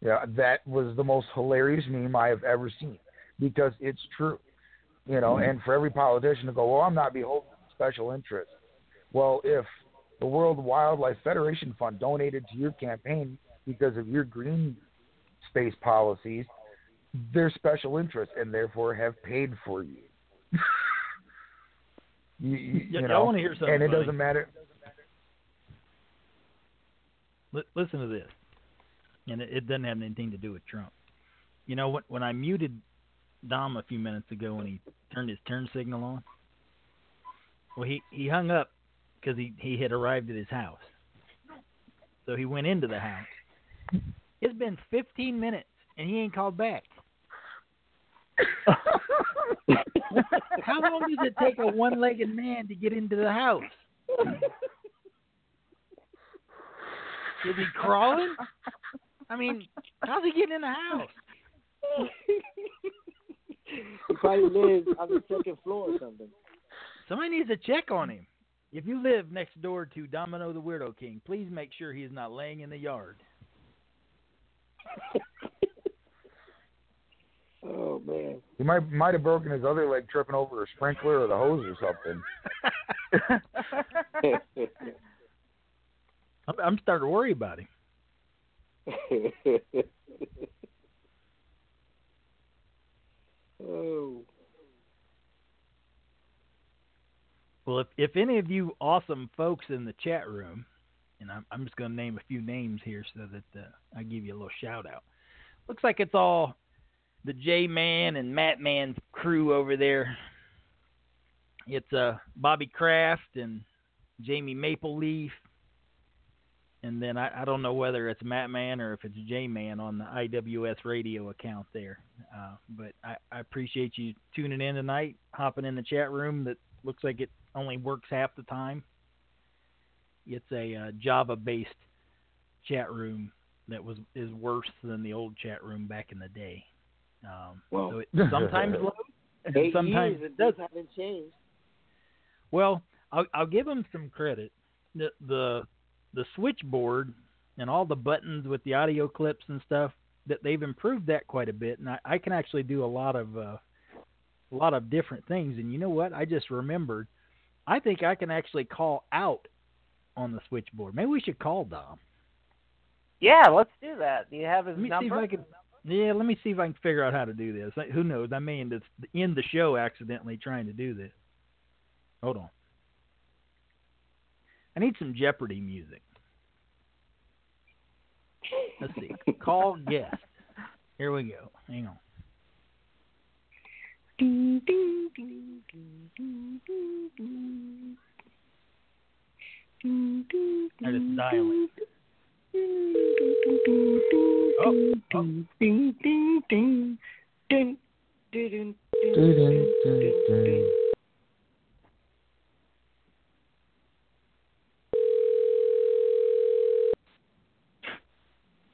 Yeah, that was the most hilarious meme I have ever seen because it's true. You know, mm-hmm. and for every politician to go, "Well, I'm not beholden to special interests." Well, if the World Wildlife Federation Fund donated to your campaign because of your green space policies, they're special interests and therefore have paid for you. you, you, Yeah, you I know, wanna hear something and it funny. doesn't matter. Li- listen to this, and it, it doesn't have anything to do with Trump. You know, when, when I muted Dom a few minutes ago when he turned his turn signal on, well, he he hung up because he he had arrived at his house. So he went into the house. It's been 15 minutes and he ain't called back. How long does it take a one-legged man to get into the house? Is he crawling? I mean, how's he getting in the house? He probably lives on the second floor or something. Somebody needs to check on him. If you live next door to Domino the Weirdo King, please make sure he is not laying in the yard. Oh man. He might might have broken his other leg tripping over a sprinkler or the hose or something. I'm, I'm starting to worry about him. Oh. Well, if, if any of you awesome folks in the chat room, and I'm, I'm just going to name a few names here so that uh, I give you a little shout out. Looks like it's all the J Man and Matt Man crew over there. It's uh, Bobby Kraft and Jamie Maple Leaf, and then I, I don't know whether it's Matt Man or if it's J Man on the IWS radio account there. Uh, but I, I appreciate you tuning in tonight, hopping in the chat room. That looks like it only works half the time. It's a uh, Java-based chat room that was is worse than the old chat room back in the day. Um, Well, so it sometimes loads, and eight sometimes years, it does haven't changed. Well, I'll, I'll give them some credit. The, the the switchboard and all the buttons with the audio clips and stuff that they've improved that quite a bit, and I, I can actually do a lot of uh, a lot of different things. And you know what? I just remembered. I think I can actually call out on the switchboard. Maybe we should call Dom. Yeah, let's do that. Do you have his number? see if I can. Yeah, let me see if I can figure out how to do this. Who knows? I may end, up- end the show accidentally trying to do this. Hold on. I need some Jeopardy music. Let's see. Call guest. Here we go. Hang on. I just dial.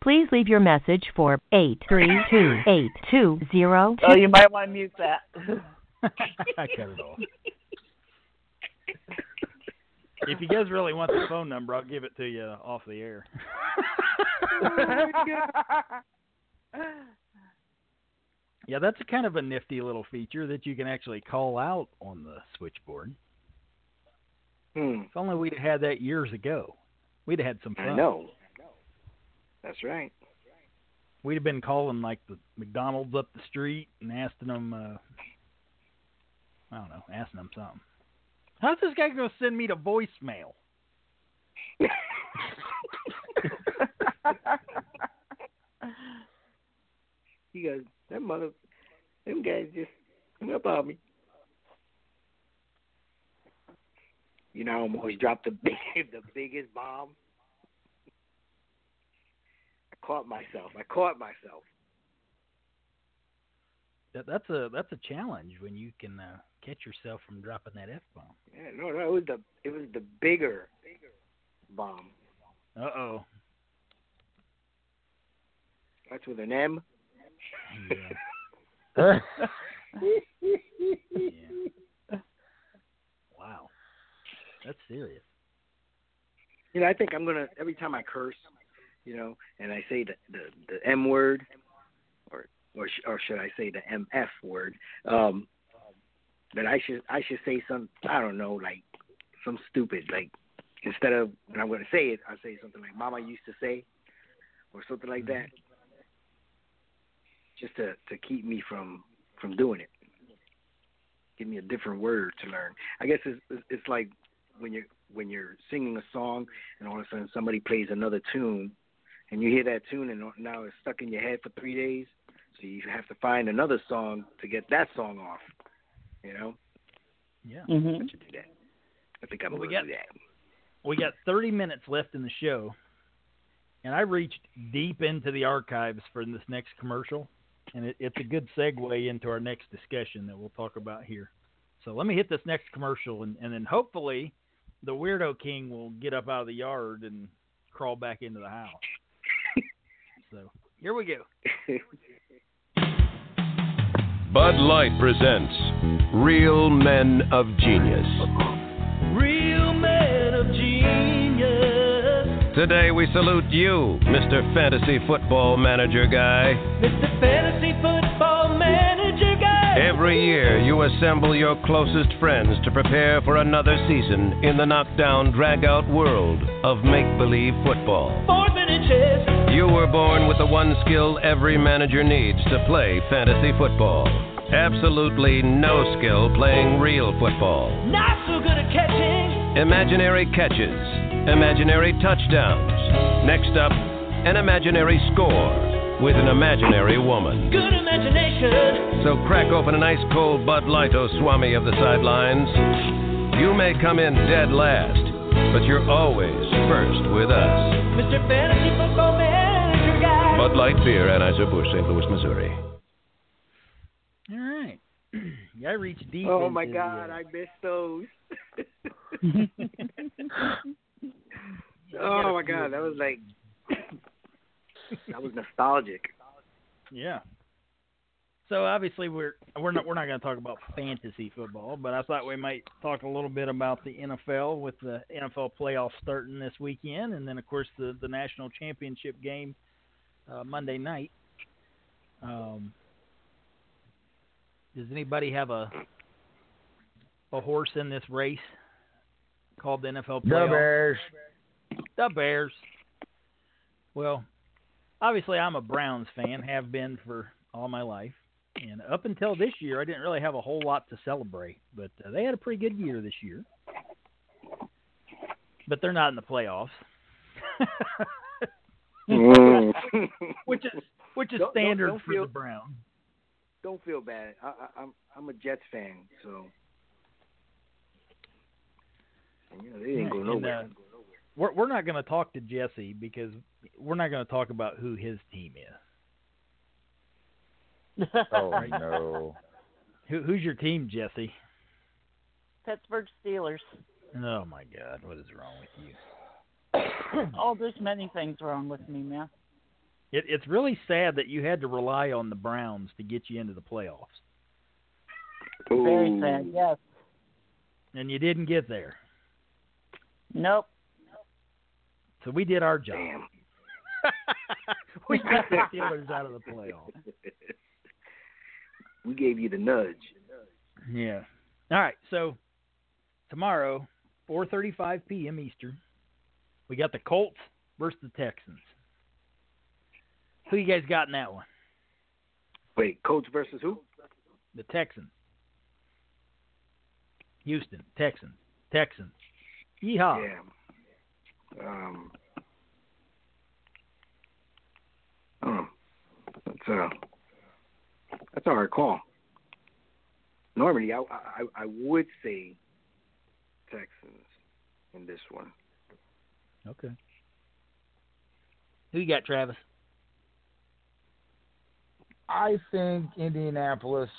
Please leave your message for eight three two eight two zero. Oh, you might want to mute that. I cut it off. If you guys really want the phone number, I'll give it to you off the air. yeah, that's a kind of a nifty little feature that you can actually call out on the switchboard. Hmm. If only we'd have had that years ago, we'd have had some fun. I know. That's right. We'd have been calling like the McDonald's up the street and asking them, uh, I don't know, asking them something. How's this guy going to send me to voicemail? He goes, that mother, them guys just hung up on me. You know, I'm always dropped the big, the biggest bomb. I caught myself. I caught myself. That, that's a that's a challenge when you can uh, catch yourself from dropping that f bomb. Yeah, no, no, it was the it was the bigger bomb. Uh oh. That's with an M. Yeah. Wow. That's serious. You know, I think I'm gonna every time I curse, you know, and I say the the, the M word, or or sh- or should I say the MF word? Um, that I should I should say some I don't know like some stupid like instead of when I'm gonna say it I say something like Mama used to say, or something like that, just to to keep me from from doing it. Give me a different word to learn. I guess it's it's- it's like when you're when you're singing a song and all of a sudden somebody plays another tune and you hear that tune and now it's stuck in your head for three days so you have to find another song to get that song off you know Yeah. Mm-hmm. I should do that I think I'm Well, we gonna got- do that We got 30 minutes left in the show, and I reached deep into the archives for this next commercial, and it, it's a good segue into our next discussion that we'll talk about here. So let me hit this next commercial, and, and then hopefully the Weirdo King will get up out of the yard and crawl back into the house. So here we go. Bud Light presents Real Men of Genius. Real men of genius. Today we salute you, Mr. Fantasy Football Manager Guy. Mr. Fantasy Football Manager Guy. Every year you assemble your closest friends to prepare for another season in the knockdown, drag-out world of make-believe football. Four minute chess. You were born with the one skill every manager needs to play fantasy football Absolutely no skill playing real football. Not so good at catching. Imaginary catches, imaginary touchdowns. Next up, an imaginary score with an imaginary woman. Good imagination. So crack open an ice cold Bud Light, oh Swami of the sidelines. You may come in dead last, but you're always first with us. Mr. Fantasy Football Manager Guy. Bud Light Beer, Anheuser-Busch, St. Louis, Missouri. All right. yeah, I reached deep. Oh my God, uh, I missed those. oh my God, that was like that was nostalgic. Yeah. So obviously we're we're not we're not going to talk about fantasy football, but I thought we might talk a little bit about the NFL with the NFL playoffs starting this weekend, and then of course the the national championship game uh, Monday night. Um, does anybody have a a horse in this race called the NFL playoffs? The? Bears. The Bears. Well, obviously I'm a Browns fan, have been for all my life. And up until this year, I didn't really have a whole lot to celebrate, but uh, they had a pretty good year this year. But they're not in the playoffs. Mm. which is which is Don't- don't- standard don't for feel- the Browns. Don't feel bad. I, I, I'm I'm a Jets fan, so and, you know they didn't go And, nowhere. uh, we're we're not going to talk to Jesse because we're not going to talk about who his team is. Oh no. Who who's your team, Jesse? Pittsburgh Steelers. Oh my God, what is wrong with you? oh, there's many things wrong with me, man. It, it's really sad that you had to rely on the Browns to get you into the playoffs, Very sad. Yes. and you didn't get there. Nope. So we did our job. we got the Steelers out of the playoffs. we gave you the nudge. Yeah. All right. So tomorrow, 4:35 p.m. Eastern, we got the Colts versus the Texans. Who you guys got in that one? Wait, Colts versus who? The Texans. Houston Texans. Texans. Yeehaw. Yeah. Um. Oh, that's a that's a hard call. Normally, I I, I would say Texans in this one. Okay. Who you got, Travis? I think Indianapolis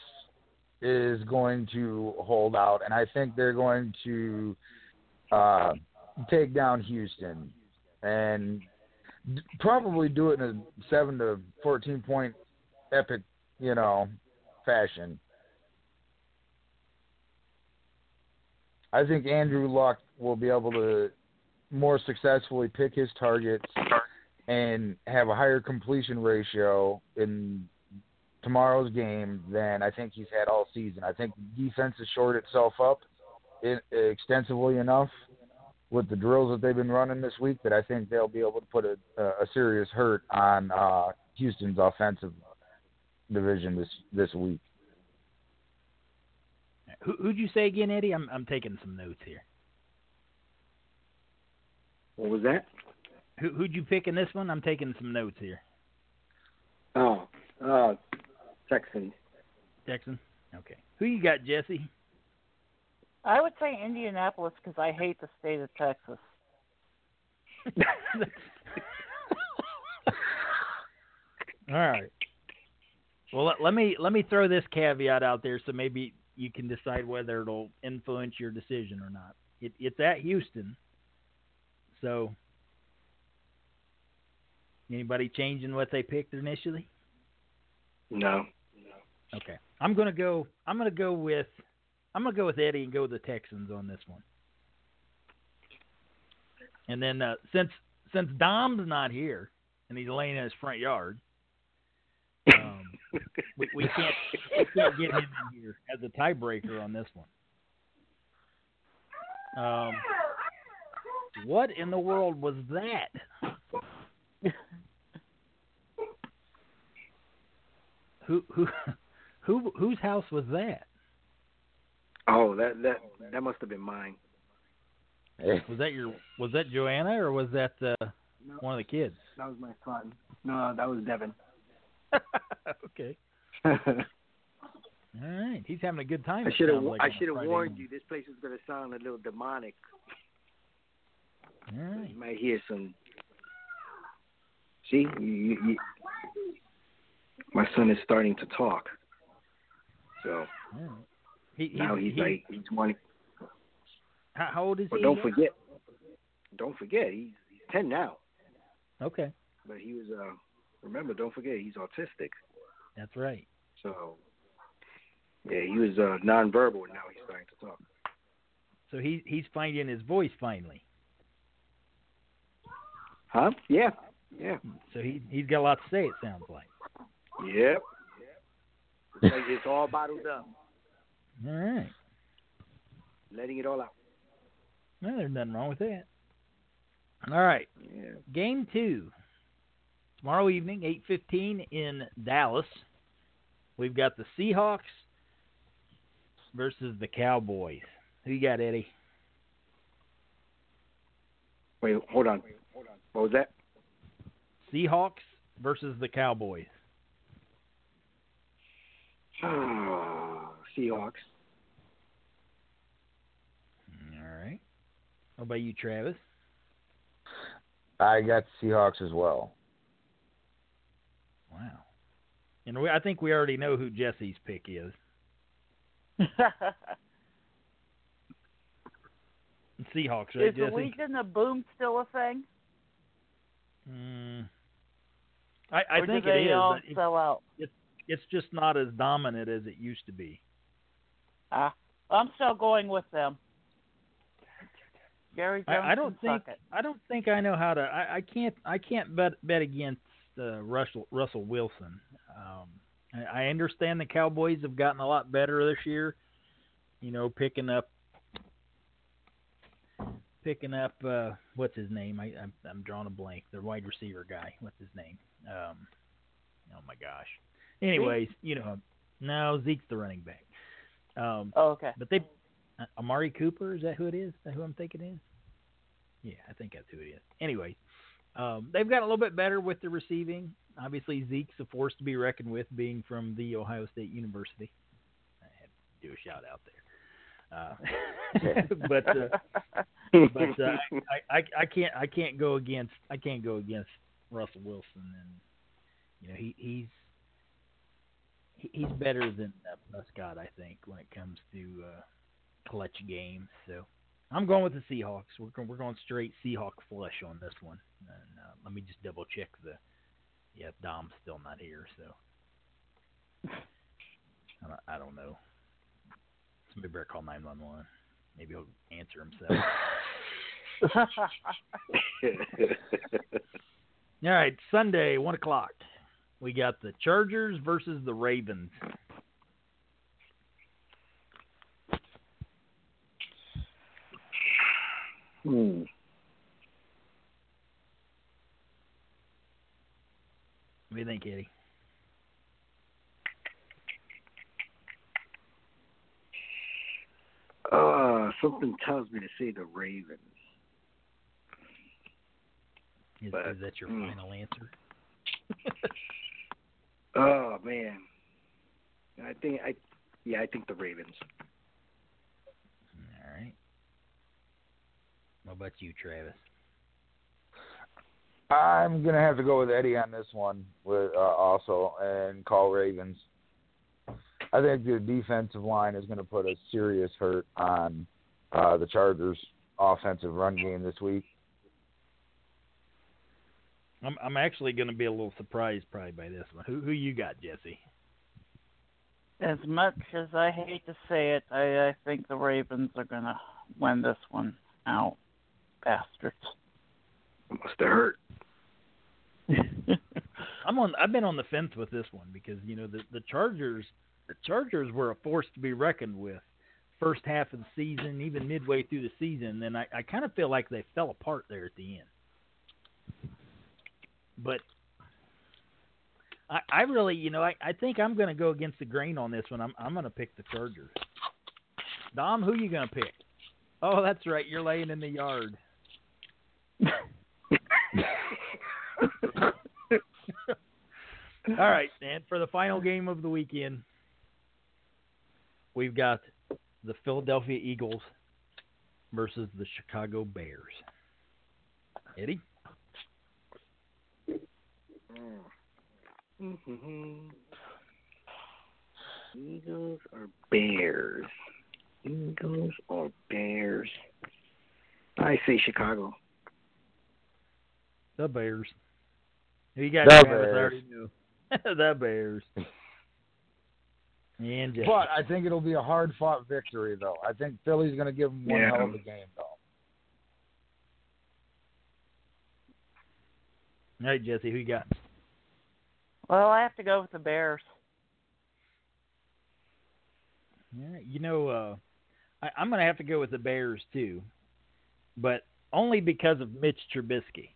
is going to hold out, and I think they're going to uh, take down Houston and probably do it in a seven to fourteen point epic, you know, fashion. I think Andrew Luck will be able to more successfully pick his targets and have a higher completion ratio in tomorrow's game than I think he's had all season. I think defense has shored itself up extensively enough with the drills that they've been running this week that I think they'll be able to put a, a serious hurt on uh, Houston's offensive division this this week. Who, who'd you say again, Eddie? I'm I'm taking some notes here. What was that? Who who'd you pick in this one? I'm taking some notes here. Oh, uh, Texans. Texan. Okay. Who you got, Jesse? I would say Indianapolis because I hate the state of Texas. All right. Well, let, let me let me throw this caveat out there, so maybe you can decide whether it'll influence your decision or not. It, it's at Houston, so anybody changing what they picked initially? No. No. Okay. I'm gonna go. I'm gonna go with. I'm gonna go with Eddie and go with the Texans on this one. And then uh, since since Dom's not here and he's laying in his front yard, um, we, we can't we can't get him in here as a tiebreaker on this one. Um, what in the world was that? who who Who whose house was that? Oh, that that that must have been mine. Was that your was that Joanna or was that uh, one of the kids? That was my son. No, that was Devin. okay. All right, he's having a good time. I should have like I should have warned morning. you. This place is going to sound a little demonic. All right. You might hear some. See, you, you, you, my son is starting to talk. So All right. He, he's, now he's he- like he's wanting. how, how old is he? But he? don't again? forget, don't forget, he's he's ten now. Okay, But he was uh remember, don't forget he's autistic. that's right. So yeah, he was uh nonverbal and now he's starting to talk. So he he's finding his voice finally. Huh? Yeah. Yeah. So he he's got a lot to say. It sounds like. Yep. It's like it's all bottled up. All right. Letting it all out. No, there's nothing wrong with that. All right. Yeah. Game two. Tomorrow evening, eight fifteen in Dallas. We've got the Seahawks versus the Cowboys. Who you got, Eddie? Wait, hold on. What was that? Seahawks versus the Cowboys. Oh. Seahawks. All right. How about you, Travis? I got Seahawks as well. Wow. And we, I think we already know who Jesse's pick is. Seahawks, right, Is the Jesse? Legion of Boom still a thing? Mm. I, I think do it they is. all it- sell out? It's it's just not as dominant as it used to be. Ah, I'm still going with them. Gary Jones I, I don't think. I don't think I know how to. I, I can't I can't bet bet against uh, Russell Russell Wilson. Um, I, I understand the Cowboys have gotten a lot better this year. You know, picking up picking up uh, what's his name? I I'm, I'm drawing a blank. The wide receiver guy. What's his name? Um, oh my gosh. Anyways, you know, no Zeke's the running back. Um, oh, okay. But they uh, Amari Cooper is that who it is? Is that who I'm thinking is? Yeah, I think that's who it is. Anyway, um, they've got a little bit better with the receiving. Obviously, Zeke's a force to be reckoned with, being from the Ohio State University. I had to do a shout out there. Uh, but uh, but uh, I, I I can't I can't go against I can't go against Russell Wilson and you know he he's he- he's better than uh, Prescott I think when it comes to uh, clutch games. So I'm going with the Seahawks. We're going, we're going straight Seahawk flush on this one. And uh, let me just double check the yeah Dom's still not here so I don't, I don't know. Somebody better call nine one one. Maybe he'll answer himself. All right, Sunday, one o'clock. We got the Chargers versus the Ravens. Hmm. What do you think, Eddie? Uh, something tells me to say the Ravens. Is, But, is that your hmm. final answer? Oh man, I think I, yeah, I think the Ravens. All right. What about you, Travis? I'm gonna have to go with Eddie on this one, with uh, also, and call Ravens. I think the defensive line is going to put a serious hurt on uh, the Chargers' offensive run game this week. I'm I'm actually going to be a little surprised probably by this one. Who who you got, Jesse? As much as I hate to say it, I, I think the Ravens are gonna win this one out. Bastards. Must have hurt. I'm on. I've been on the fence with this one because you know the the Chargers, the Chargers were a force to be reckoned with. First half of the season, even midway through the season, then I, I kind of feel like they fell apart there at the end. But I, I really, you know, I, I think I'm going to go against the grain on this one. I'm I'm going to pick the Chargers. Dom, who are you going to pick? Oh, that's right. You're laying in the yard. All right, and for the final game of the weekend, we've got the Philadelphia Eagles versus the Chicago Bears. Eddie? Mm-hmm. Eagles or Bears? Eagles or Bears? I say Chicago. The Bears. Who you got? The Travis? I Bears. already knew. the Bears. And Jesse. But I think it'll be a hard fought victory, though. I think Philly's going to give them one Yeah. hell of a game, though. All right, Jesse, who you got? Well, I have to go with the Bears. Yeah, you know, uh, I, I'm going to have to go with the Bears too, but only because of Mitch Trubisky.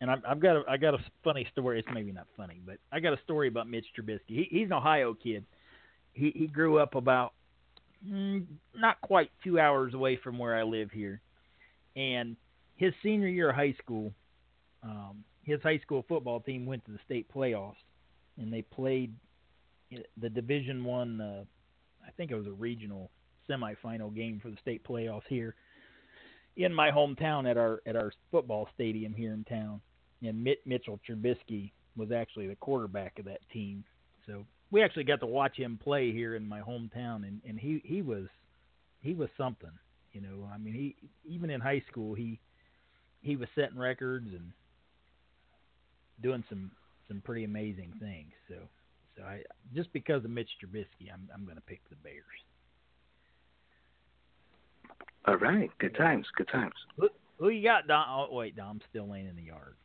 And I've, I've got a, I got a funny story. It's maybe not funny, but I got a story about Mitch Trubisky. He, he's an Ohio kid. He he grew up about mm, not quite two hours away from where I live here, and his senior year of high school, um, his high school football team went to the state playoffs, and they played the Division One. Uh, I think it was a regional semifinal game for the state playoffs here in my hometown at our at our football stadium here in town. And Mitt Mitchell Trubisky was actually the quarterback of that team. So we actually got to watch him play here in my hometown and, and he, he was he was something. You know, I mean he even in high school he he was setting records and doing some some pretty amazing things. So so I just because of Mitch Trubisky, I'm I'm going to pick the Bears. All right. Good times. Good times. Who, who you got, Dom? Oh wait, Dom's still laying in the yard.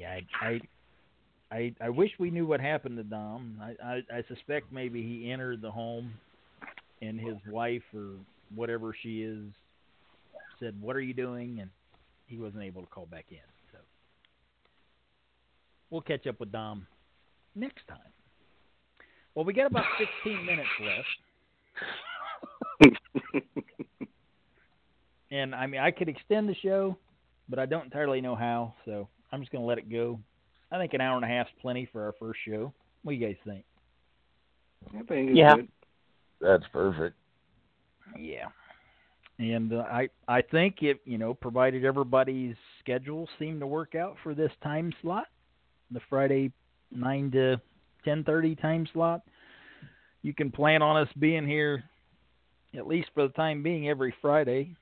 Yeah, I, I I I wish we knew what happened to Dom. I, I I suspect maybe he entered the home and his wife or whatever she is said, "What are you doing?" and he wasn't able to call back in. So we'll catch up with Dom next time. Well, we got about 15 minutes left. And I mean, I could extend the show, but I don't entirely know how, so I'm just going to let it go. I think an hour and a half's plenty for our first show. What do you guys think? I think it's Yeah. good. That's perfect. Yeah. And uh, I I think if you know, provided everybody's schedules seem to work out for this time slot, the Friday nine to ten thirty time slot, you can plan on us being here at least for the time being every Friday.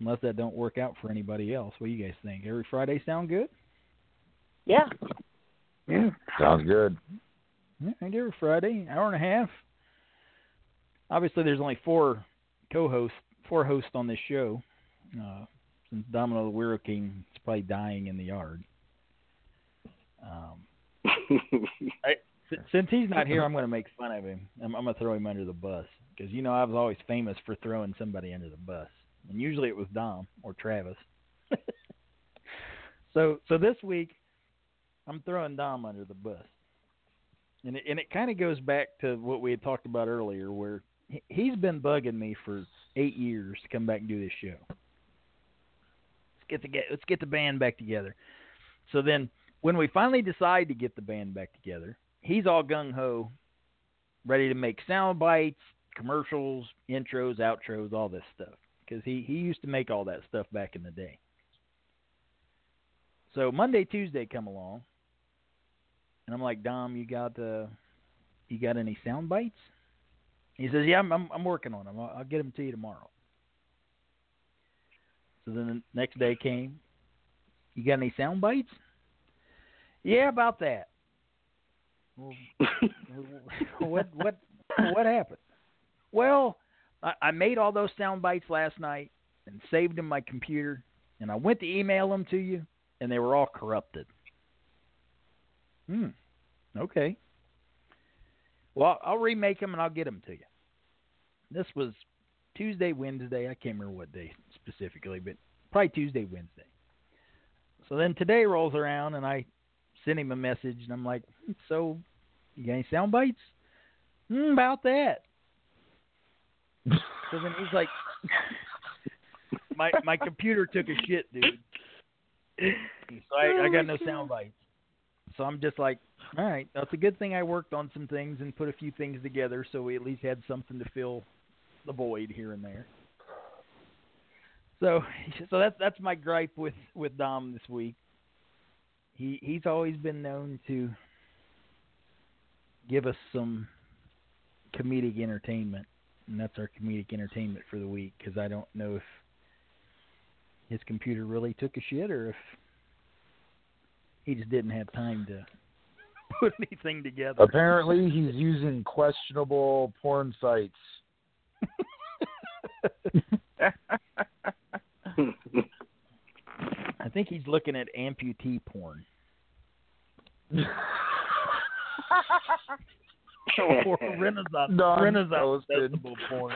Unless that don't work out for anybody else. What do you guys think? Every Friday sound good? Yeah. Yeah. Sounds good. Yeah, I every Friday, hour and a half. Obviously, there's only four co-hosts, four hosts on this show. Uh, since Domino the Weirdo King is probably dying in the yard. Um, I, s- since he's not here, I'm going to make fun of him. I'm, I'm going to throw him under the bus because you know I was always famous for throwing somebody under the bus, and usually it was Dom or Travis. so, so this week, I'm throwing Dom under the bus and it, and it kind of goes back to what we had talked about earlier, where he- he's been bugging me for eight years to come back and do this show. Let's get the get let's get the band back together. So then, when we finally decide to get the band back together, he's all gung ho, ready to make sound bites, commercials, intros, outros, all this stuff, because he he used to make all that stuff back in the day. So Monday, Tuesday come along, and I'm like, Dom, you got uh, you got any sound bites? He says, Yeah, I'm I'm, I'm working on them. I'll, I'll get them to you tomorrow. So then the next day came. You got any sound bites? Yeah, about that. What what what happened? Well, I, I made all those sound bites last night and saved them my computer, and I went to email them to you, and they were all corrupted. Hmm. Okay. Well, I'll remake them and I'll get them to you. This was Tuesday, Wednesday. I can't remember what day specifically, but probably Tuesday, Wednesday. So then today rolls around, and I send him a message, and I'm like, "So, you got any sound bites? Mm, about that." so then he's like, "My my computer took a shit, dude." So I, I got no sound bites. So I'm just like, all right, that's a good thing I worked on some things and put a few things together, so we at least had something to fill the void here and there. So, so that's that's my gripe with with Dom this week. He he's always been known to give us some comedic entertainment, and that's our comedic entertainment for the week. Because I don't know if his computer really took a shit or if he just didn't have time to put anything together. Apparently, he's using questionable porn sites. I think he's looking at amputee porn. or Renaissance Renaissance Non-posted. festival porn.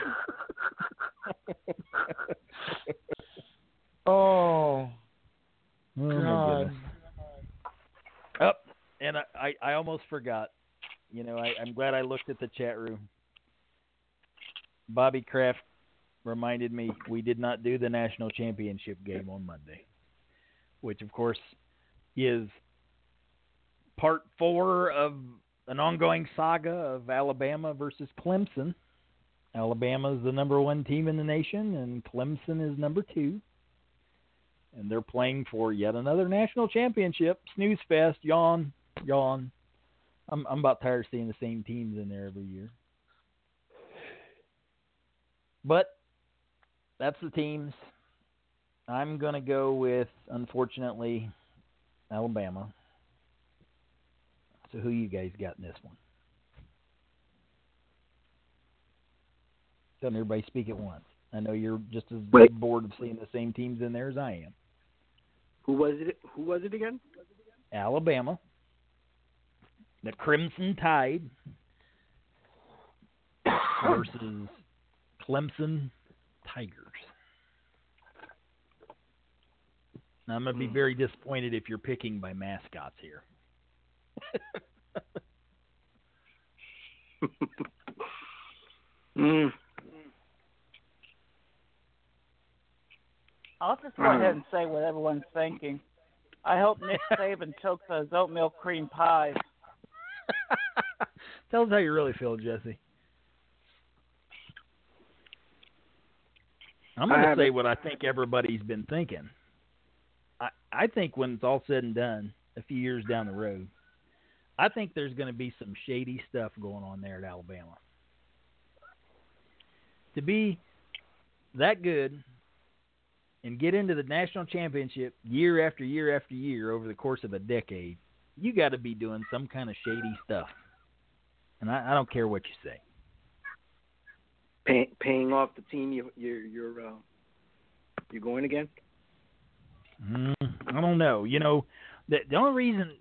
oh, Oh my God. goodness. Up, and I, I, I almost forgot. You know, I, I'm glad I looked at the chat room. Bobby Kraft reminded me we did not do the national championship game on Monday, which of course is part four of an ongoing saga of Alabama versus Clemson. Alabama is the number one team in the nation, and Clemson is number two. And they're playing for yet another national championship. Snooze fest, yawn, yawn. I'm I'm about tired of seeing the same teams in there every year. But that's the teams. I'm gonna go with, unfortunately, Alabama. So who you guys got in this one? Doesn't everybody speak at once? I know you're just as Wait. bored of seeing the same teams in there as I am. Who was it? Who was it again? Alabama, the Crimson Tide versus Clemson Tigers. Now, I'm going to be very disappointed if you're picking by mascots here. Mm. I'll just go ahead and say what everyone's thinking. I hope Nick Saban chokes those oatmeal cream pies. Tell us how you really feel, Jesse. I'm going to say what I think everybody's been thinking. I I think when it's all said and done, a few years down the road, I think there's going to be some shady stuff going on there at Alabama. To be that good and get into the national championship year after year after year over the course of a decade, you got to be doing some kind of shady stuff. And I, I don't care what you say. Pay, paying off the team you, you're you're uh, you're going again. Mm, I don't know. You know, the the only reason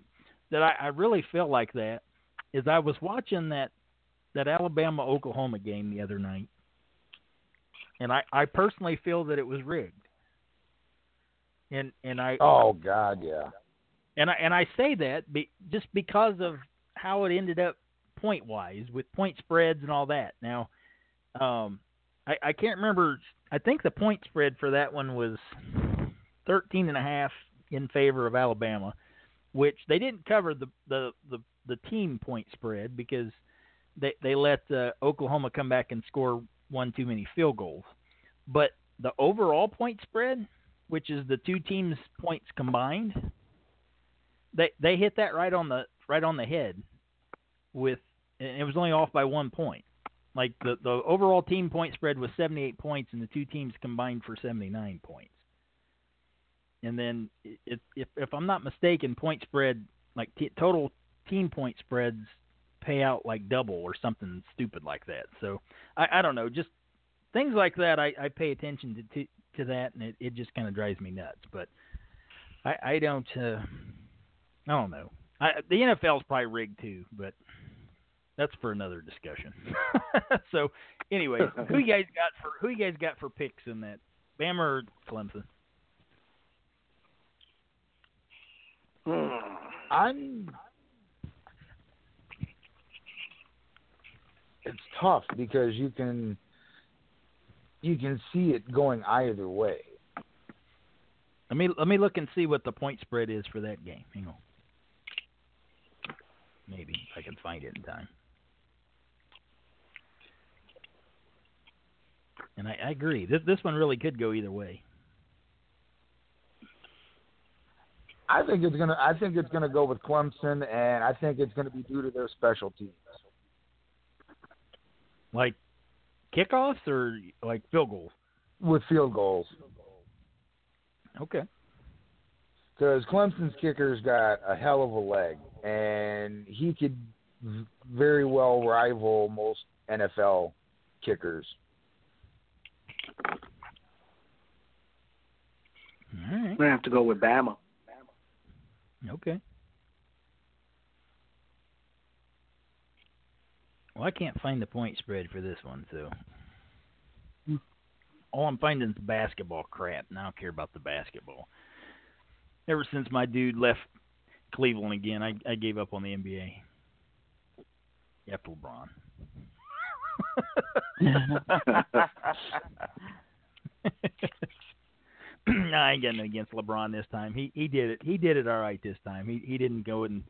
that I, I really feel like that is I was watching that that Alabama Oklahoma game the other night, and I I personally feel that it was rigged. And and I Oh God, yeah. and I and I say that be, just because of how it ended up point wise with point spreads and all that. Now, um, I, I can't remember. I think the point spread for that one was thirteen and a half in favor of Alabama, which they didn't cover the the the, the team point spread because they they let uh, Oklahoma come back and score one too many field goals. But the overall point spread, which is the two teams' points combined, they they hit that right on the right on the head with and it was only off by one point. Like the the overall team point spread was 78 points and the two teams combined for 79 points. And then if if, if I'm not mistaken, point spread like t- total team point spreads pay out like double or something stupid like that. So I, I don't know, just things like that. I, I pay attention to to, to that, and it, it just kind of drives me nuts. But I I don't uh, I don't know. I, the NFL's probably rigged too, but that's for another discussion. so, anyway, who you guys got for who you guys got for picks in that Bama or Clemson? Hmm. I'm. It's tough because you can you can see it going either way. Let me let me look and see what the point spread is for that game. Hang on. Maybe I can find it in time. And I, I agree. This this one really could go either way. I think it's gonna. I think it's gonna go with Clemson, and I think it's gonna be due to their special teams. Like kickoffs or like field goals? With field goals. Okay. Because Clemson's kicker's got a hell of a leg, and he could very well rival most NFL kickers. All right. I'm gonna have to go with Bama. Okay. Well, I can't find the point spread for this one, so hmm. all I'm finding is basketball crap, and I don't care about the basketball. Ever since my dude left Cleveland again, I, I gave up on the NBA. After LeBron. no, I ain't got nothing against LeBron this time. He he did it. He did it all right this time. He he didn't go and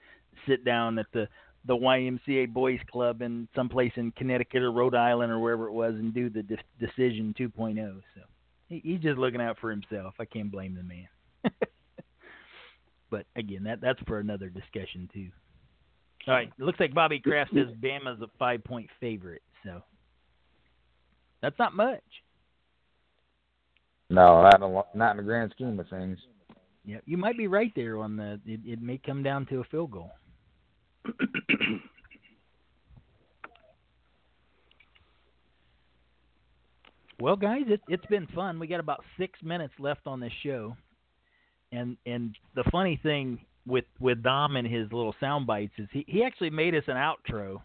sit down at the the YMCA Boys Club in someplace in Connecticut or Rhode Island or wherever it was and do the de- decision 2.0. So he, he's just looking out for himself. I can't blame the man. but again, that that's for another discussion too. All right, it looks like Bobby Kraft says Bama's a five point favorite. So that's not much. No, not in, a, not in the grand scheme of things. Yeah, you might be right there on the. It, it may come down to a field goal. well, guys, it, it's been fun. We got about six minutes left on this show, and and the funny thing with with Dom and his little sound bites is he he actually made us an outro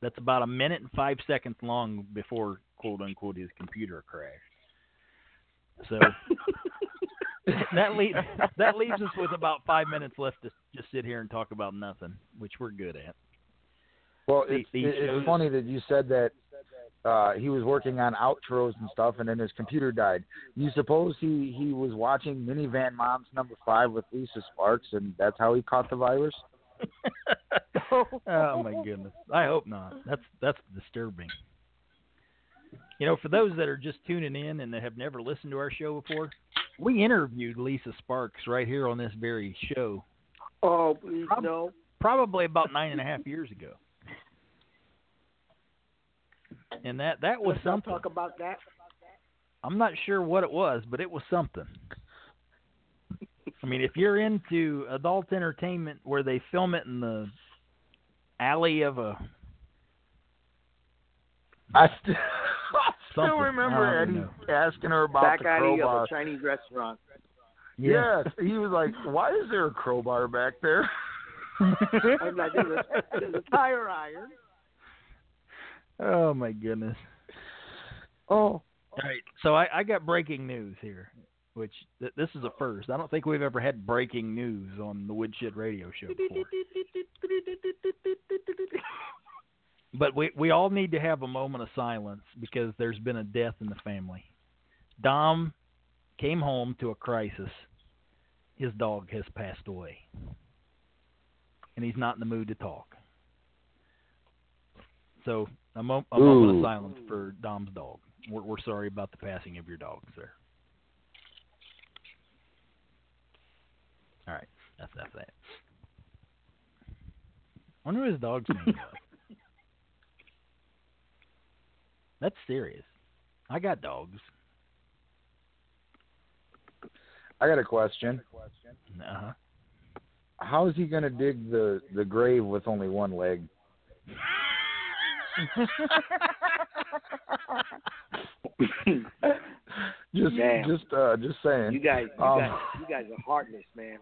that's about a minute and five seconds long before quote unquote his computer crashed. So that leaves that leaves us with about five minutes left to just sit here and talk about nothing, which we're good at. Well, The- it's, it's funny that you said that uh, he was working on outros and stuff, and then his computer died. You suppose he he was watching Minivan Moms number five with Lisa Sparks, and that's how he caught the virus? oh my goodness! I hope not. That's that's disturbing. You know, for those that are just tuning in and that have never listened to our show before, we interviewed Lisa Sparks right here on this very show. Oh, please Prob- no. Probably about nine and a half years ago. And that that was Let's something. talk about that. I'm not sure what it was, but it was something. I mean, if you're into adult entertainment where they film it in the alley of a I still, I still remember I don't Eddie asking her about Back the alley of crowbar. a Chinese restaurant. Yes, he was like, "Why is there a crowbar back there?" I'm like, there's a, there's a tire iron. Oh my goodness. Oh, All right, so I, I got breaking news here, which th- this is a first. I don't think we've ever had breaking news on the Woodshed Radio Show before. But we we all need to have a moment of silence because there's been a death in the family. Dom came home to a crisis. His dog has passed away, and he's not in the mood to talk. So a, mo- a moment of silence for Dom's dog. We're, we're sorry about the passing of your dog, sir. All right, that's that's that. wonder what his dog's name was. That's serious. I got dogs. I got a question. Uh huh. How is he going to dig the the grave with only one leg? Just, Damn. just, uh, just saying. You guys, you Um, guys, you guys are heartless, man.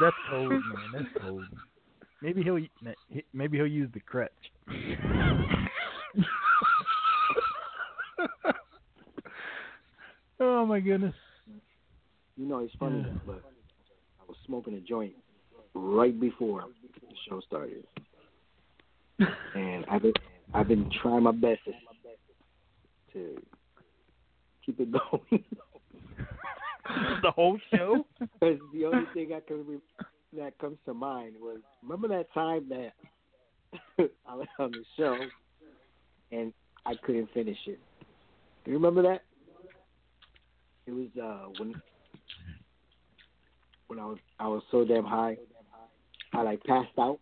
That's cold, man. That's cold. Maybe he'll maybe he'll use the crutch. Oh my goodness. You know, it's funny, Yeah. but I was smoking a joint right before the show started, and I've been I've been trying my best to, to keep it going. the whole show. Because the only thing I can re- that comes to mind was remember that time that I was on the show and I couldn't finish it. Do you remember that? It was uh when when I was I was so damn high, I like passed out.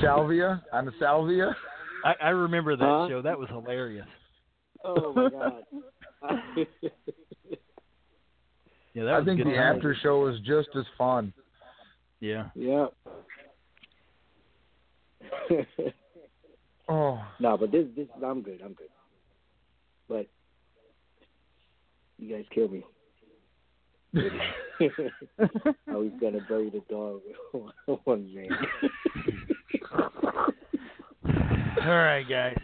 Salvia on the salvia. I, I remember that Huh? show. That was hilarious. Oh my god. Yeah, that I was think good the times. after show was just as fun. Yeah. yeah. Oh, no, but this this I'm good. I'm good. But you guys kill me. I was gonna bury the dog with one man. All right, guys.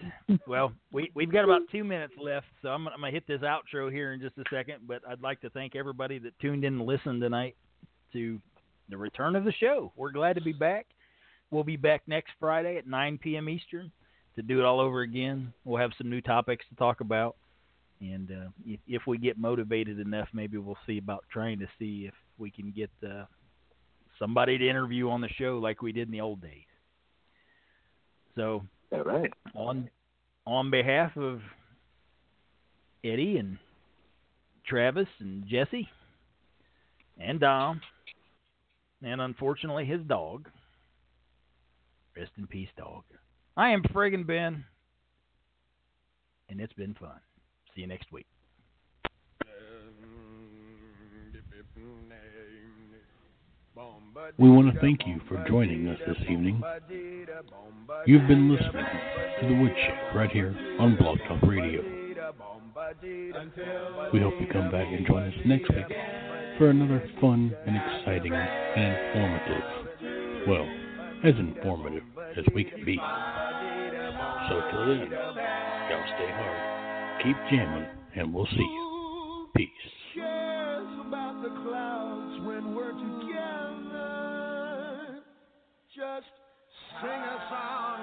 Well, we we've got about two minutes left, so I'm, I'm gonna hit this outro here in just a second. But I'd like to thank everybody that tuned in and listened tonight to the return of the show. We're glad to be back. We'll be back next Friday at 9 p.m. Eastern to do it all over again. We'll have some new topics to talk about, and uh, if, if we get motivated enough, maybe we'll see about trying to see if we can get uh, somebody to interview on the show like we did in the old days. So All right. on on behalf of Eddie and Travis and Jesse and Dom and unfortunately his dog. Rest in peace, dog. I am friggin' Ben, and it's been fun. See you next week. We want to thank you for joining us this evening. You've been listening to The Woodshed right here on Blog Talk Radio. We hope you come back and join us next week for another fun and exciting and informative, well, as informative as we can be. So till then, y'all stay hard, keep jamming, and we'll see you. Peace. Sing a song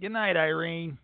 Good night, Irene.